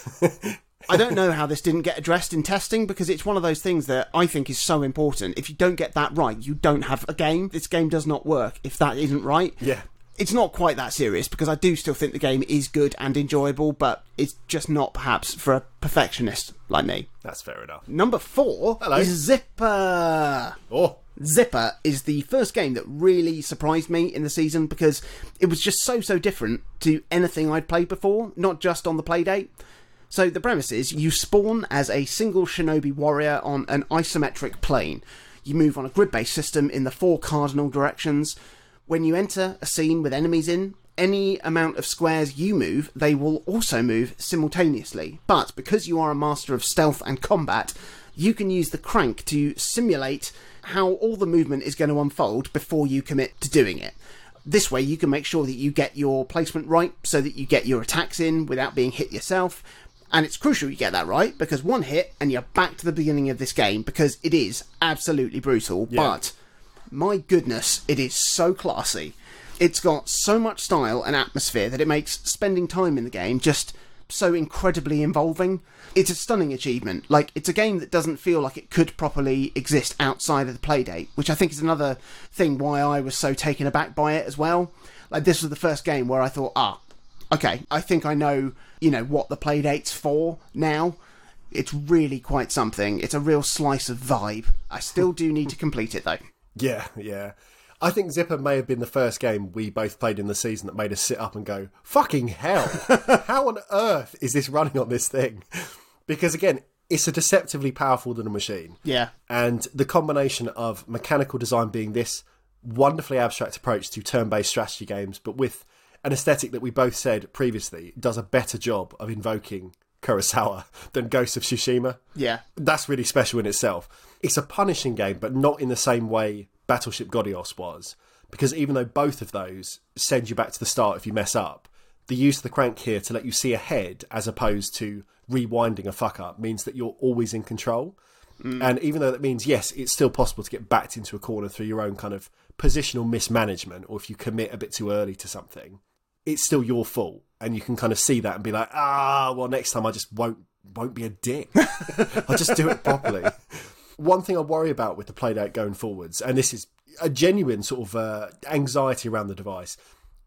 I don't know how this didn't get addressed in testing because it's one of those things that I think is so important. If you don't get that right, you don't have a game. This game does not work if that isn't right. Yeah. It's not quite that serious because I do still think the game is good and enjoyable, but it's just not perhaps for a perfectionist like me. That's fair enough. Number four Hello. is Zipper. Oh, Zipper is the first game that really surprised me in the season because it was just so so different to anything I'd played before, not just on the playdate. So the premise is you spawn as a single shinobi warrior on an isometric plane. You move on a grid-based system in the four cardinal directions. When you enter a scene with enemies in, any amount of squares you move, they will also move simultaneously. But because you are a master of stealth and combat, you can use the crank to simulate how all the movement is going to unfold before you commit to doing it. This way, you can make sure that you get your placement right so that you get your attacks in without being hit yourself. And it's crucial you get that right because one hit and you're back to the beginning of this game because it is absolutely brutal. But my goodness, it is so classy. It's got so much style and atmosphere that it makes spending time in the game just so incredibly involving. It's a stunning achievement. Like, it's a game that doesn't feel like it could properly exist outside of the playdate, which I think is another thing why I was so taken aback by it as well. Like, this was the first game where I thought, ah, okay, I think I know, you know, what the playdate's for now. It's really quite something. It's a real slice of vibe. I still do need to complete it though. (laughs) Yeah, yeah. I think Zipper may have been the first game we both played in the season that made us sit up and go, fucking hell, (laughs) how on earth is this running on this thing? Because again, it's a deceptively powerful little machine. Yeah. And the combination of mechanical design being this wonderfully abstract approach to turn based strategy games, but with an aesthetic that we both said previously does a better job of invoking Kurosawa (laughs) than Ghost of Tsushima. Yeah. That's really special in itself. It's a punishing game, but not in the same way Battleship Godios was. Because even though both of those send you back to the start if you mess up, the use of the crank here to let you see ahead as opposed to rewinding a fuck up means that you're always in control. Mm. And even though that means, yes, it's still possible to get backed into a corner through your own kind of positional mismanagement, or if you commit a bit too early to something, it's still your fault. And you can kind of see that and be like, ah, well, next time I just won't won't be a dick. (laughs) I'll just do it properly. One thing I worry about with the Playdate going forwards, and this is a genuine sort of uh, anxiety around the device,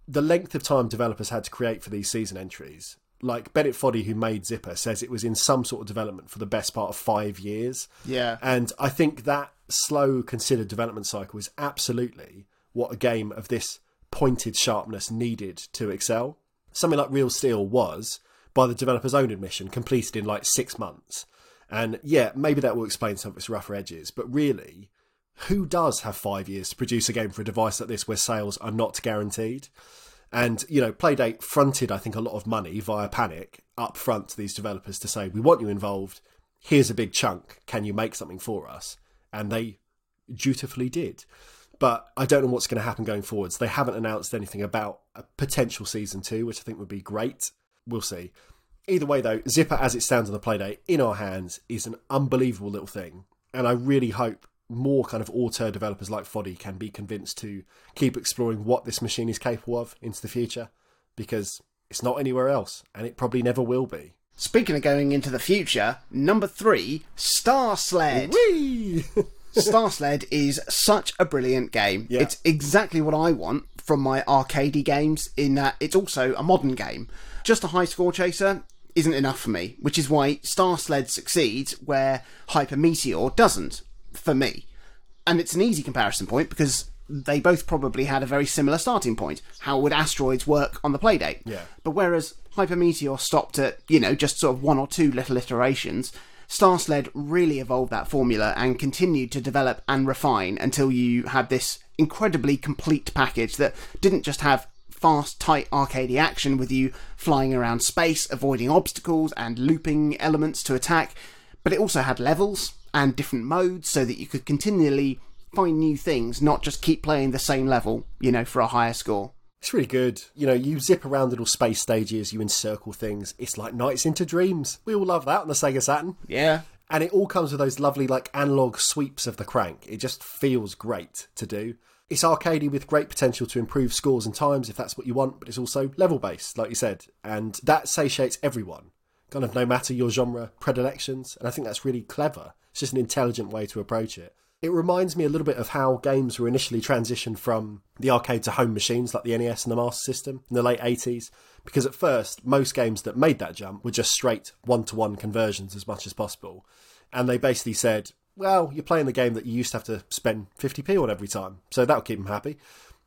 the length of time developers had to create for these season entries. Like Bennett Foddy, who made Zipper, says it was in some sort of development for the best part of five years. Yeah. And I think that slow, considered development cycle is absolutely what a game of this pointed sharpness needed to excel. Something like Reel Steal was, by the developer's own admission, completed in like six months. And yeah, maybe that will explain some of its rougher edges, but really, who does have five years to produce a game for a device like this where sales are not guaranteed? And, you know, Playdate fronted, I think, a lot of money via Panic up front to these developers to say, we want you involved. Here's a big chunk. Can you make something for us? And they dutifully did. But I don't know what's going to happen going forwards. They haven't announced anything about a potential season two, which I think would be great. We'll see. Either way, though, Zipper as it stands on the Playdate in our hands is an unbelievable little thing. And I really hope more kind of auto developers like Foddy can be convinced to keep exploring what this machine is capable of into the future because it's not anywhere else and it probably never will be. Speaking of going into the future, number three, Star Sled. Whee! (laughs) Star Sled is such a brilliant game. Yeah. It's exactly what I want from my arcadey games in that it's also a modern game. Just a high score chaser isn't enough for me, which is why Star Sled succeeds where Hyper Meteor doesn't, for me. And it's an easy comparison point because they both probably had a very similar starting point. How would asteroids work on the playdate? Yeah. But whereas Hyper Meteor stopped at, you know, just sort of one or two little iterations, Star Sled really evolved that formula and continued to develop and refine until you had this incredibly complete package that didn't just have fast, tight arcadey action with you flying around space, avoiding obstacles and looping elements to attack, but it also had levels and different modes so that you could continually find new things, not just keep playing the same level, you know, for a higher score. It's really good. You know, you zip around little space stages, you encircle things. It's like Nights into Dreams. We all love that on the Sega Saturn. Yeah. And it all comes with those lovely, like, analog sweeps of the crank. It just feels great to do. It's arcadey with great potential to improve scores and times if that's what you want, but it's also level based, like you said. And that satiates everyone, kind of no matter your genre predilections. And I think that's really clever. It's just an intelligent way to approach it. It reminds me a little bit of how games were initially transitioned from the arcade to home machines like the NES and the Master System in the late 80s. Because at first, most games that made that jump were just straight one to one conversions as much as possible. And they basically said, well, you're playing the game that you used to have to spend 50p on every time, so that'll keep them happy.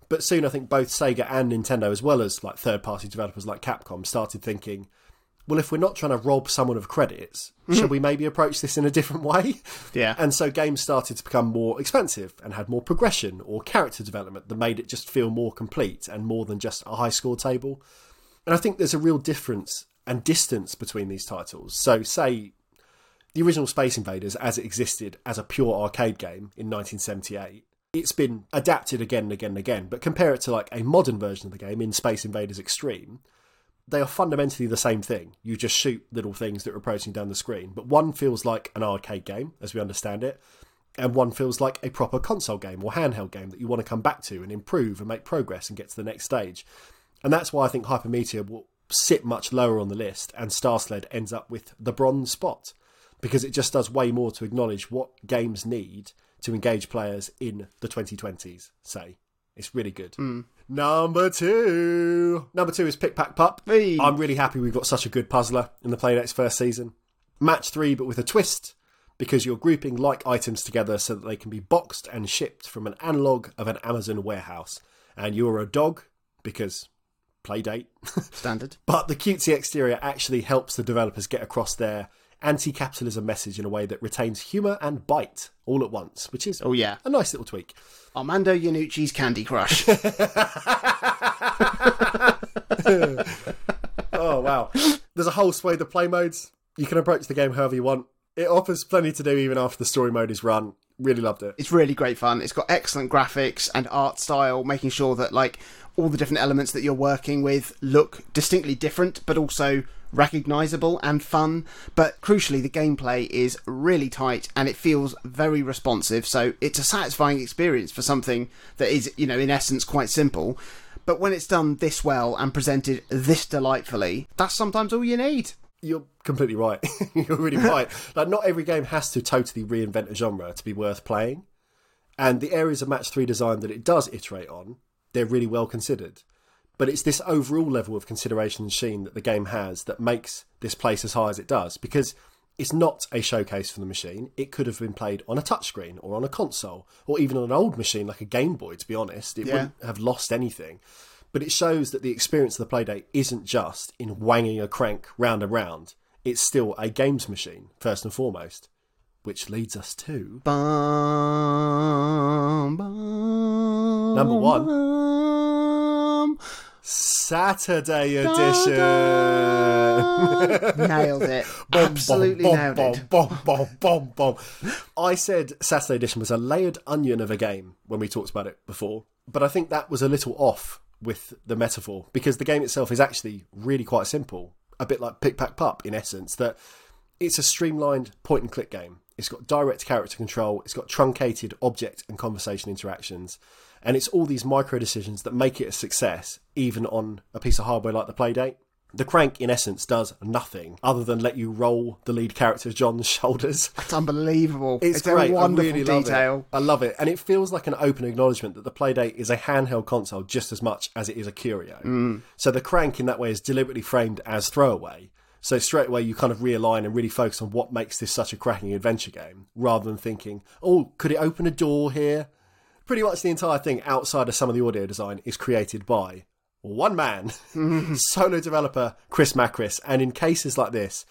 But soon, I think both Sega and Nintendo, as well as like third party developers like Capcom, started thinking, well, if we're not trying to rob someone of credits, mm-hmm. should we maybe approach this in a different way? Yeah. And so games started to become more expensive and had more progression or character development that made it just feel more complete and more than just a high score table. And I think there's a real difference and distance between these titles. So, say the original Space Invaders, as it existed as a pure arcade game in 1978, it's been adapted again and again and again. But compare it to like a modern version of the game in Space Invaders Extreme, they are fundamentally the same thing. You just shoot little things that are approaching down the screen. But one feels like an arcade game, as we understand it, and one feels like a proper console game or handheld game that you want to come back to and improve and make progress and get to the next stage. And that's why I think Hypermeteor will sit much lower on the list, and Star Sled ends up with the bronze spot because it just does way more to acknowledge what games need to engage players in the 2020s. Say, it's really good. Hmm. Number two, number two is Pick Pack Pup. Hey. I'm really happy we've got such a good puzzler in the Playdate's first season. Match three, but with a twist. Because you're grouping like items together so that they can be boxed and shipped from an analog of an Amazon warehouse. And you're a dog because Playdate. (laughs) Standard. But the cutesy exterior actually helps the developers get across their anti capitalism message in a way that retains humour and bite all at once, which is Oh, yeah. a nice little tweak. Armando Iannucci's Candy Crush. (laughs) Oh, wow. There's a whole swathe of play modes. You can approach the game however you want. It offers plenty to do even after the story mode is run. Really loved it. it's really great fun. It's got excellent graphics and art style, making sure that like all the different elements that you're working with look distinctly different, but also recognizable and fun. But crucially, the gameplay is really tight and it feels very responsive. So it's a satisfying experience for something that is, you know, in essence quite simple. But when it's done this well and presented this delightfully, that's sometimes all you need. You're completely right. (laughs) You're really (laughs) right. Like, not every game has to totally reinvent a genre to be worth playing. And the areas of match three design that it does iterate on, they're really well considered. But it's this overall level of consideration and sheen that the game has that makes this place as high as it does. Because it's not a showcase for the machine. It could have been played on a touchscreen or on a console or even on an old machine like a Game Boy, to be honest. It Yeah. wouldn't have lost anything. But it shows that the experience of the Playdate isn't just in wanging a crank round and round. It's still a games machine, first and foremost. Which leads us to Bum, bum, Number one. bum. Saturday edition. (laughs) nailed it. Absolutely Bom, nailed bom, it. Bom, bom, bom, bom. I said Saturday edition was a layered onion of a game when we talked about it before, but I think that was a little off with the metaphor because the game itself is actually really quite simple, a bit like Pick Pack Pup in essence. That it's a streamlined point and click game. It's got direct character control. It's got truncated object and conversation interactions, and it's all these micro decisions that make it a success, even on a piece of hardware like the Playdate. The crank, in essence, does nothing other than let you roll the lead character John's (laughs) shoulders. It's unbelievable. It's, a great. wonderful I really love detail. it. I love it, and it feels like an open acknowledgement that the Playdate is a handheld console just as much as it is a curio. Mm. So the crank, in that way, is deliberately framed as throwaway. So straight away, you kind of realign and really focus on what makes this such a cracking adventure game, rather than thinking, "Oh, could it open a door here?" Pretty much the entire thing, outside of some of the audio design, is created by one man, (laughs) (laughs) solo developer Chris Makris. And in cases like this,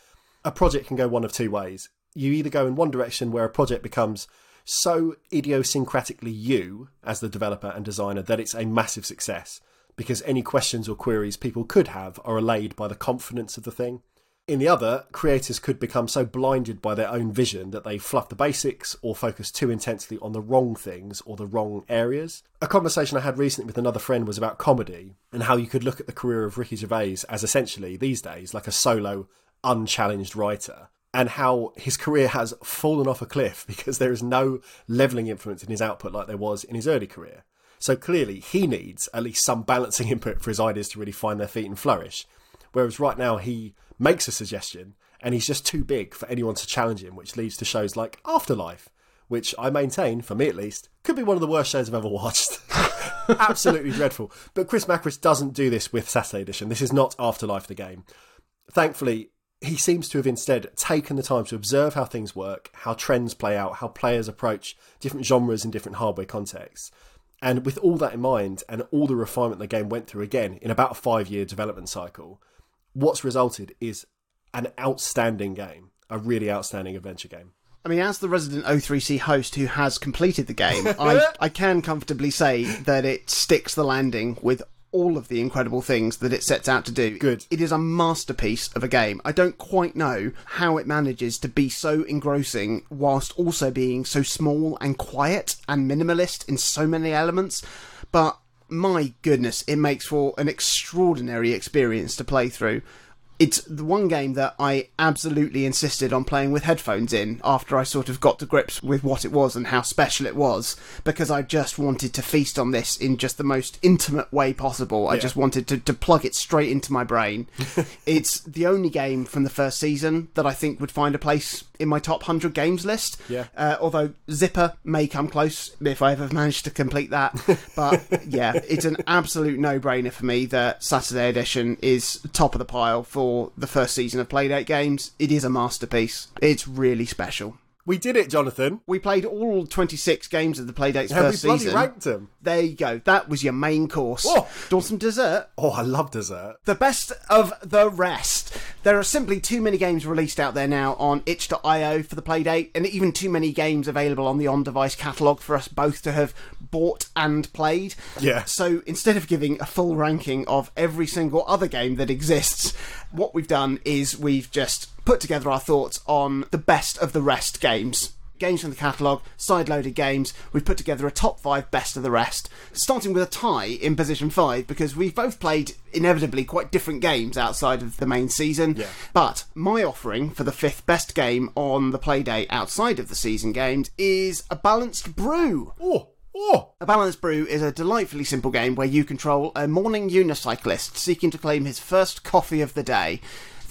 a project can go one of two ways. You either go in one direction where a project becomes so idiosyncratically you as the developer and designer that it's a massive success because any questions or queries people could have are allayed by the confidence of the thing. In the other, creators could become so blinded by their own vision that they fluff the basics or focus too intensely on the wrong things or the wrong areas. A conversation I had recently with another friend was about comedy and how you could look at the career of Ricky Gervais as essentially, these days, like a solo, unchallenged writer. And how his career has fallen off a cliff (laughs) because there is no levelling influence in his output like there was in his early career. So clearly, he needs at least some balancing (laughs) input for his ideas to really find their feet and flourish. Whereas right now, he makes a suggestion and he's just too big for anyone to challenge him, which leads to shows like Afterlife, which I maintain, for me at least, could be one of the worst shows I've ever watched. (laughs) Absolutely dreadful. But Chris Makris doesn't do this with Saturday Edition. This is not Afterlife the game. Thankfully, he seems to have instead taken the time to observe how things work, how trends play out, how players approach different genres in different hardware contexts. And with all that in mind, and all the refinement the game went through again in about a five year development cycle, what's resulted is an outstanding game, a really outstanding adventure game. I mean, as the resident O3C host who has completed the game, (laughs) I, I can comfortably say that it sticks the landing with all of the incredible things that it sets out to do. Good. It is a masterpiece of a game. I don't quite know how it manages to be so engrossing whilst also being so small and quiet and minimalist in so many elements. But my goodness, it makes for an extraordinary experience to play through. It's the one game that I absolutely insisted on playing with headphones in after I sort of got to grips with what it was and how special it was, because I just wanted to feast on this in just the most intimate way possible. I just wanted to, to plug it straight into my brain. (laughs) it's the only game from the first season that I think would find a place in my top 100 games list. Yeah. Uh, although Zipper may come close if I ever (laughs) manage to complete that. But yeah, it's an absolute no brainer for me that Saturday Edition is top of the pile for the first season of Playdate games. It is a masterpiece. It's really special. We did it, Jonathan. We played all 26 games of the Playdate's Have we first bloody season. ranked them? There you go. That was your main course. Oh. Do you want some dessert? Oh, I love dessert. the best of the rest. There are simply too many games released out there now on itch.io for the Playdate, and even too many games available on the on device catalogue for us both to have bought and played. Yeah. So instead of giving a full ranking of every single other game that exists, what we've done is we've just put together our thoughts on the best of the rest games. Games from the catalogue, side loaded games. We've put together a top five best of the rest, starting with a tie in position five because we've both played inevitably quite different games outside of the main season. Yeah. But my offering for the fifth best game on the Playdate outside of the season games is a balanced brew. Oh, oh. A Balanced Brew is a delightfully simple game where you control a morning unicyclist seeking to claim his first coffee of the day.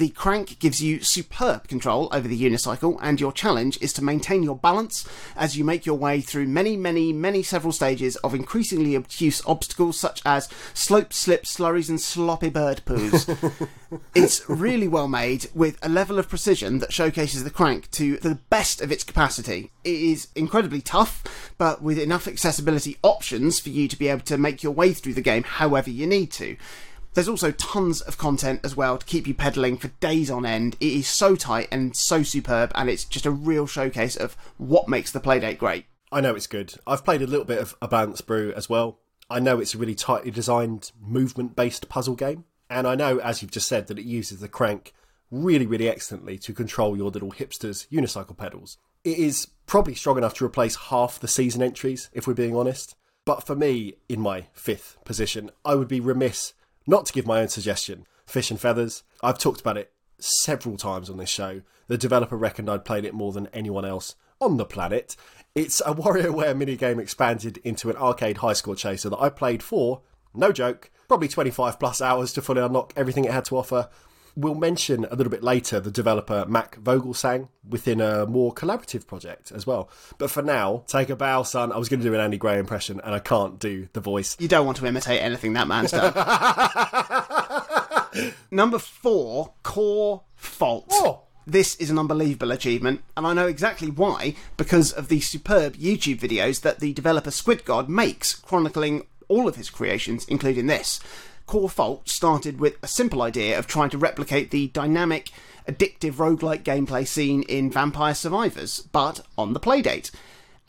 The crank gives you superb control over the unicycle, and your challenge is to maintain your balance as you make your way through many, many, many several stages of increasingly obtuse obstacles such as slopes, slips, slurries, and sloppy bird poos. (laughs) it's really well made with a level of precision that showcases the crank to the best of its capacity. It is incredibly tough, but with enough accessibility options for you to be able to make your way through the game however you need to. There's also tons of content as well to keep you pedaling for days on end. It is so tight and so superb, and it's just a real showcase of what makes the Playdate great. I know it's good. I've played a little bit of a Balance Brew as well. I know it's a really tightly designed movement based puzzle game. And I know, as you've just said, that it uses the crank really, really excellently to control your little hipsters' unicycle pedals. It is probably strong enough to replace half the season entries, if we're being honest. But for me, in my fifth position, I would be remiss not to give my own suggestion. Fish'n Feathers. I've talked about it several times on this show. The developer reckoned I'd played it more than anyone else on the planet. It's a WarioWare minigame expanded into an arcade high score chaser that I played for, no joke, probably 25 plus hours to fully unlock everything it had to offer. We'll mention a little bit later the developer Mac Vogelsang within a more collaborative project as well. But for now, take a bow, son. I was going to do an Andy Gray impression and I can't do the voice. You don't want to imitate anything that man's done. (laughs) Number four, Core Fault. Oh. This is an unbelievable achievement, and I know exactly why, because of the superb YouTube videos that the developer Squid God makes, chronicling all of his creations, including this. Core Fault started with a simple idea of trying to replicate the dynamic, addictive roguelike gameplay seen in Vampire Survivors, but on the Playdate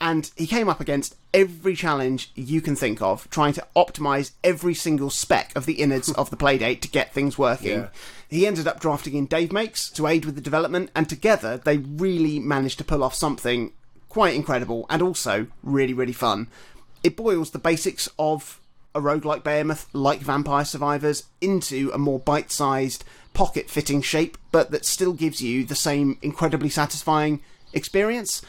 and he came up against every challenge you can think of, trying to optimize every single spec of the innards (laughs) of the Playdate to get things working. Yeah. He ended up drafting in Dave Makes to aid with the development, and together they really managed to pull off something quite incredible and also really, really fun. It boils the basics of a roguelike behemoth like Vampire Survivors into a more bite sized, pocket fitting shape, but that still gives you the same incredibly satisfying experience.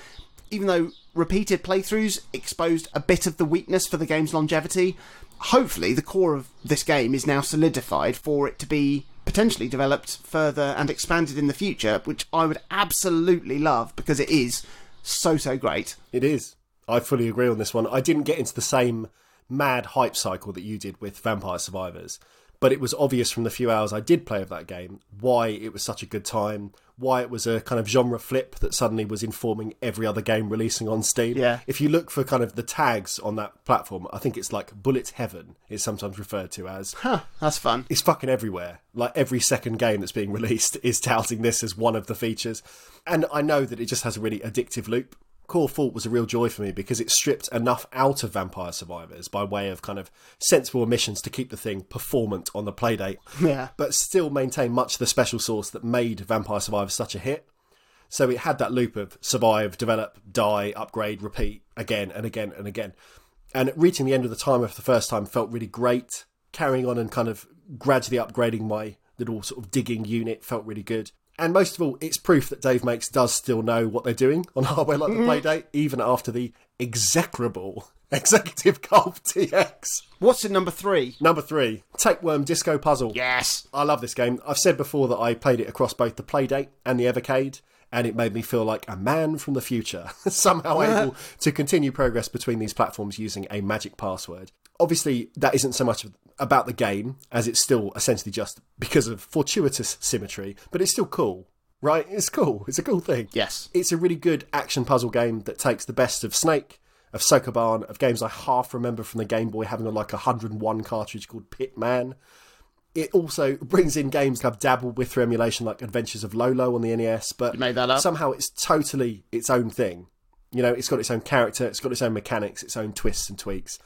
Even though repeated playthroughs exposed a bit of the weakness for the game's longevity, hopefully the core of this game is now solidified for it to be potentially developed further and expanded in the future, which I would absolutely love because it is so, so great. It is. I fully agree on this one. I didn't get into the same mad hype cycle that you did with Vampire Survivors, but it was obvious from the few hours I did play of that game why it was such a good time, why it was a kind of genre flip that suddenly was informing every other game releasing on Steam. Yeah. If you look for kind of the tags on that platform, I think it's like Bullet Heaven is sometimes referred to as. Huh, that's fun. It's fucking everywhere. Like every second game that's being (laughs) released is touting this as one of the features. And I know that it just has a really addictive loop. Core Fault was a real joy for me because it stripped enough out of Vampire Survivors by way of kind of sensible omissions to keep the thing performant on the playdate, (laughs) Yeah. but still maintain much of the special sauce that made Vampire Survivors such a hit. So it had that loop of survive, develop, die, upgrade, repeat again and again and again. And reaching the end of the timer for the first time felt really great. Carrying on and kind of gradually upgrading my little sort of digging unit felt really good. And most of all, it's proof that Dave Makes does still know what they're doing on (laughs) hardware like the mm-hmm. Playdate, even after the execrable (laughs) Executive Golf DX. What's in number three? Number three, Tapeworm Disco Puzzle. Yes. I love this game. I've said before that I played it across both the Playdate and the Evercade, and it made me feel like a man from the future, (laughs) somehow uh-huh. able to continue progress between these platforms using a magic password. Obviously, that isn't so much about the game, as it's still essentially just because of fortuitous symmetry, but it's still cool, right? It's cool. It's a cool thing. Yes. It's a really good action puzzle game that takes the best of Snake, of Sokoban, of games I half remember from the Game Boy having a, like a 101 cartridge called Pitman. It also brings in games I've dabbled with through emulation, like Adventures of Lolo on the NES, but You made that up? somehow it's totally its own thing. You know, it's got its own character, it's got its own mechanics, its own twists and tweaks,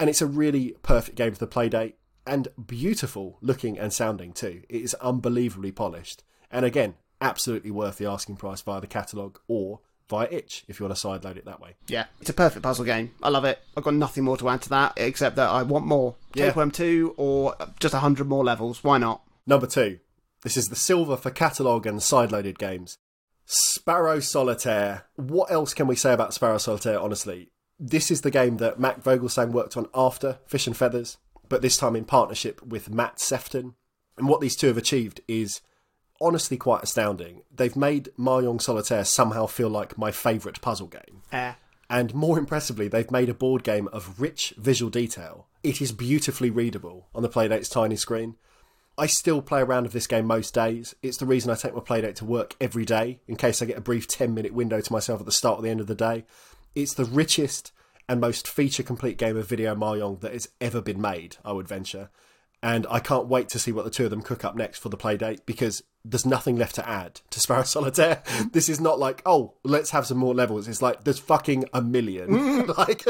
and it's a really perfect game for the Playdate and beautiful looking and sounding too. It is unbelievably polished, and again, absolutely worth the asking price via the catalogue or via itch if you want to sideload it that way. Yeah. It's a perfect puzzle game. I love it. I've got nothing more to add to that except that I want more. Yeah. Tapeworm 2 or just 100 more levels. Why not? Number two, this is the silver for catalogue and sideloaded games. Sparrow Solitaire. What else can we say about Sparrow Solitaire, honestly? This is the game that Mac Vogelsang worked on after Fish'n Feathers, but this time in partnership with Matt Sephton. And what these two have achieved is honestly quite astounding. They've made Mahjong Solitaire somehow feel like my favourite puzzle game. Eh. And more impressively, they've made a board game of rich visual detail. It is beautifully readable on the Playdate's tiny screen. I still play around with this game most days. It's the reason I take my Playdate to work every day, in case I get a brief 10 minute window to myself at the start or the end of the day. It's the richest and most feature complete game of video Mahjong that has ever been made, I would venture. And I can't wait to see what the two of them cook up next for the Playdate because there's nothing left to add to (laughs) Sparrow Solitaire. This is not like, oh, let's have some more levels. It's like, there's fucking a million. (laughs) (laughs) like,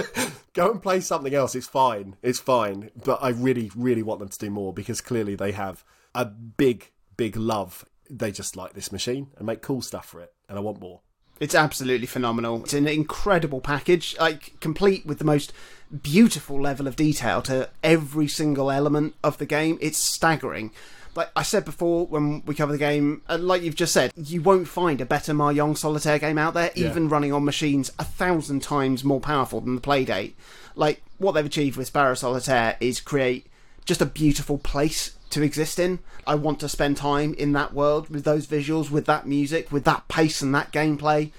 go and play something else. It's fine. It's fine. But I really, really want them to do more because clearly they have a big, big love. They just like this machine and make cool stuff for it. And I want more. It's absolutely phenomenal. It's an incredible package, like complete with the most beautiful level of detail to every single element of the game. It's staggering. Like I said before when we cover the game, and like you've just said, you won't find a better Mahjong solitaire game out there, even running on machines a thousand times more powerful than the Playdate. Like what they've achieved with Sparrow Solitaire is create just a beautiful place to exist in. I want to spend time in that world with those visuals, with that music, with that pace and that gameplay.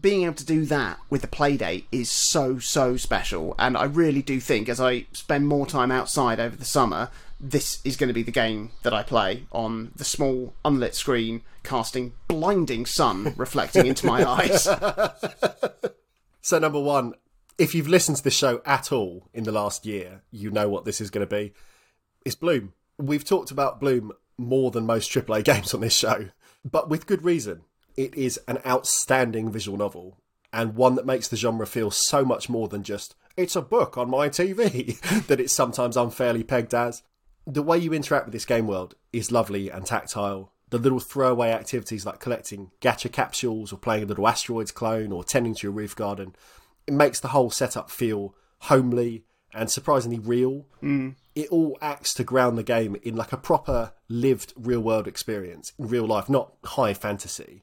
Being able to do that with the Playdate is so, so special. And I really do think as I spend more time outside over the summer, this is going to be the game that I play on the small, unlit screen, casting blinding sun (laughs) reflecting into my eyes. (laughs) So, number one, if you've listened to this show at all in the last year, you know what this is going to be. It's Bloom. We've talked about Bloom more than most AAA (laughs) games on this show, but with good reason. It is an outstanding visual novel and one that makes the genre feel so much more than just, it's a book on my TV, (laughs) that it's sometimes unfairly pegged as. The way you interact with this game world is lovely and tactile. The little throwaway activities like collecting gacha capsules or playing a little asteroids clone or tending to your roof garden, it makes the whole setup feel homely and surprisingly real. Mm. It all acts to ground the game in like a proper lived real world experience in real life, not high fantasy.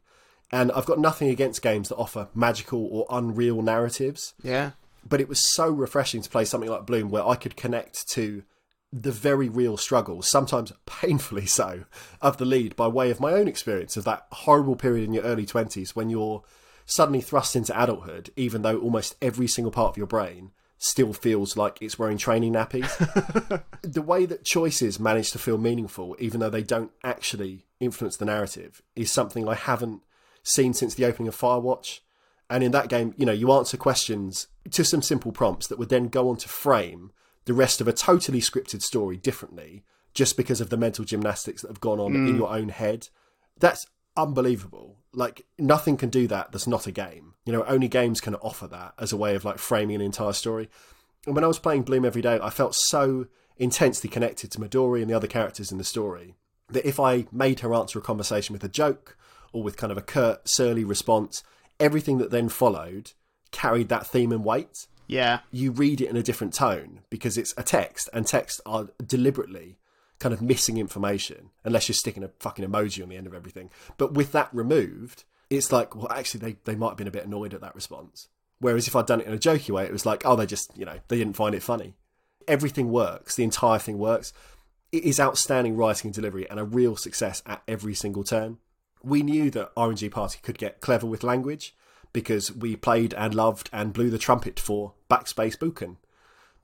And I've got nothing against games that offer magical or unreal narratives yeah. but it was so refreshing to play something like Bloom where I could connect to the very real struggles, sometimes (laughs) painfully so, of the lead by way of my own experience of that horrible period in your early 20s when you're suddenly thrust into adulthood, even though almost every single part of your brain still feels like it's wearing training nappies. (laughs) the way that choices manage to feel meaningful, even though they don't actually influence the narrative, is something I haven't seen since the opening of Firewatch. And in that game, you know, you answer questions to some simple prompts that would then go on to frame the rest of a totally scripted story differently just because of the mental gymnastics that have gone on in hmm. your own head. That's unbelievable. Like nothing can do that that's not a game. You know, only games can offer that as a way of like framing an entire story. And when I was playing Bloom every day, I felt so intensely connected to Midori and the other characters in the story that if I made her answer a conversation with a joke or with kind of a curt, surly response, everything that then followed carried that theme and weight. Yeah. You read it in a different tone because it's a text, and texts are deliberately kind of missing information unless you're sticking a fucking emoji on the end of everything. But with that removed, it's like, well, actually, they, they might have been a bit annoyed at that response. Whereas if I'd done it in a jokey way, it was like, oh, they just, you know, they didn't find it funny. Everything works, the entire thing works. It is outstanding writing and delivery and a real success at every single turn. We knew that RNG Party could get clever with language because we played and loved and blew the trumpet for Backspace Bouken.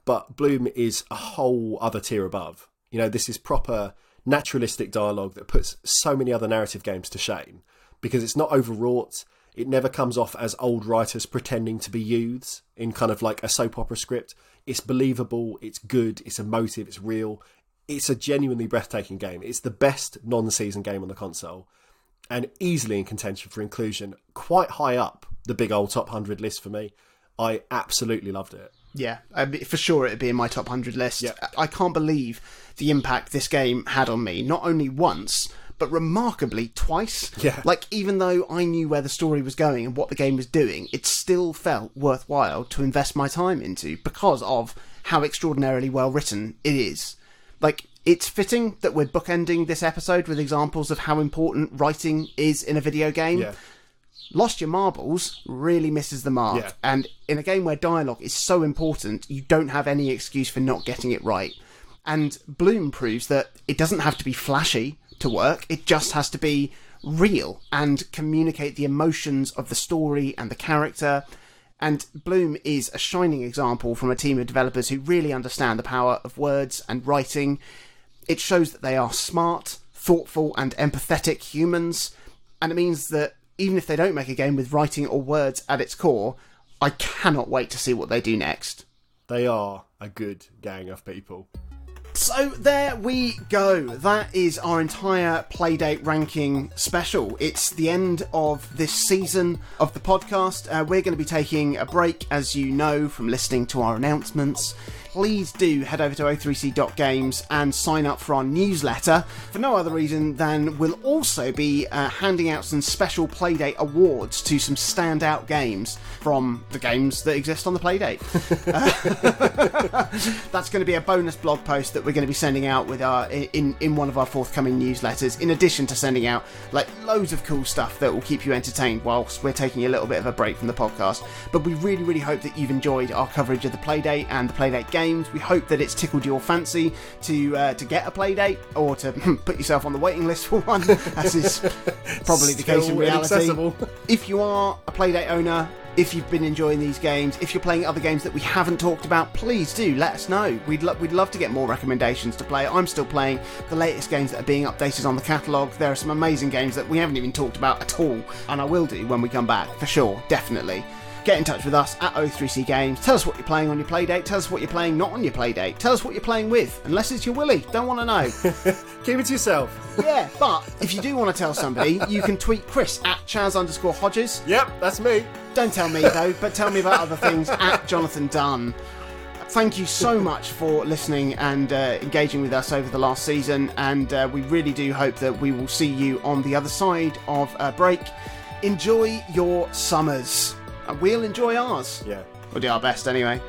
But Bloom is a whole other tier above. You know, this is proper naturalistic dialogue that puts so many other narrative games to shame because it's not overwrought. It never comes off as old writers pretending to be youths in kind of like a soap opera script. It's believable, it's good, it's emotive, it's real. It's a genuinely breathtaking game. It's the best non season game on the console and easily in contention for inclusion, quite high up the big old top 100 list for me. I absolutely loved it. Yeah, uh, mean, for sure it'd be in my top 100 list. Yeah. I can't believe the impact this game had on me, not only once, but remarkably twice. Yeah. Like, even though I knew where the story was going and what the game was doing, it still felt worthwhile to invest my time into because of how extraordinarily well written it is. Like, it's fitting that we're bookending this episode with examples of how important writing is in a video game. Yeah. Lost Your Marbles really misses the mark. Yeah. And in a game where dialogue is so important, you don't have any excuse for not getting it right. And Bloom proves that it doesn't have to be flashy to work, it just has to be real and communicate the emotions of the story and the character. And Bloom is a shining example from a team of developers who really understand the power of words and writing. It shows that they are smart, thoughtful, and empathetic humans. And it means that even if they don't make a game with writing or words at its core, I cannot wait to see what they do next. They are a good gang of people. So there we go. That is our entire Playdate ranking special. It's the end of this season of the podcast. Uh, we're going to be taking a break, as you know, from listening to our announcements. Please do head over to o3c.games and sign up for our newsletter for no other reason than we'll also be uh, handing out some special Playdate awards to some standout games from the games that exist on the Playdate. (laughs) (laughs) That's going to be a bonus blog post that we're going to be sending out with our in in one of our forthcoming newsletters. In addition to sending out like loads of cool stuff that will keep you entertained whilst we're taking a little bit of a break from the podcast. But we really, really hope that you've enjoyed our coverage of the Playdate and the Playdate games. We hope that it's tickled your fancy to uh, to get a Playdate or to (laughs) put yourself on the waiting list for one, as is probably the (laughs) case in reality. If you are a Playdate owner, if you've been enjoying these games, if you're playing other games that we haven't talked about, please do let us know. We'd, lo- we'd love to get more recommendations to play. I'm still playing the latest games that are being updated on the catalogue. There are some amazing games that we haven't even talked about at all, and I will do when we come back, for sure, definitely. Get in touch with us at O3C Games. Tell us what you're playing on your playdate. Tell us what you're playing not on your playdate. Tell us what you're playing with, unless it's your Willy. Don't want to know. (laughs) Keep it to yourself. yeah, but if you do want to tell somebody, you can tweet Chris at Chaz underscore Hodges. Yep, that's me. Don't tell me though, but tell me about other things at Jonathan Dunn. Thank you so much for listening and uh, engaging with us over the last season, and uh, we really do hope that we will see you on the other side of a break. Enjoy your summers, we'll enjoy ours. Yeah. We'll do our best anyway.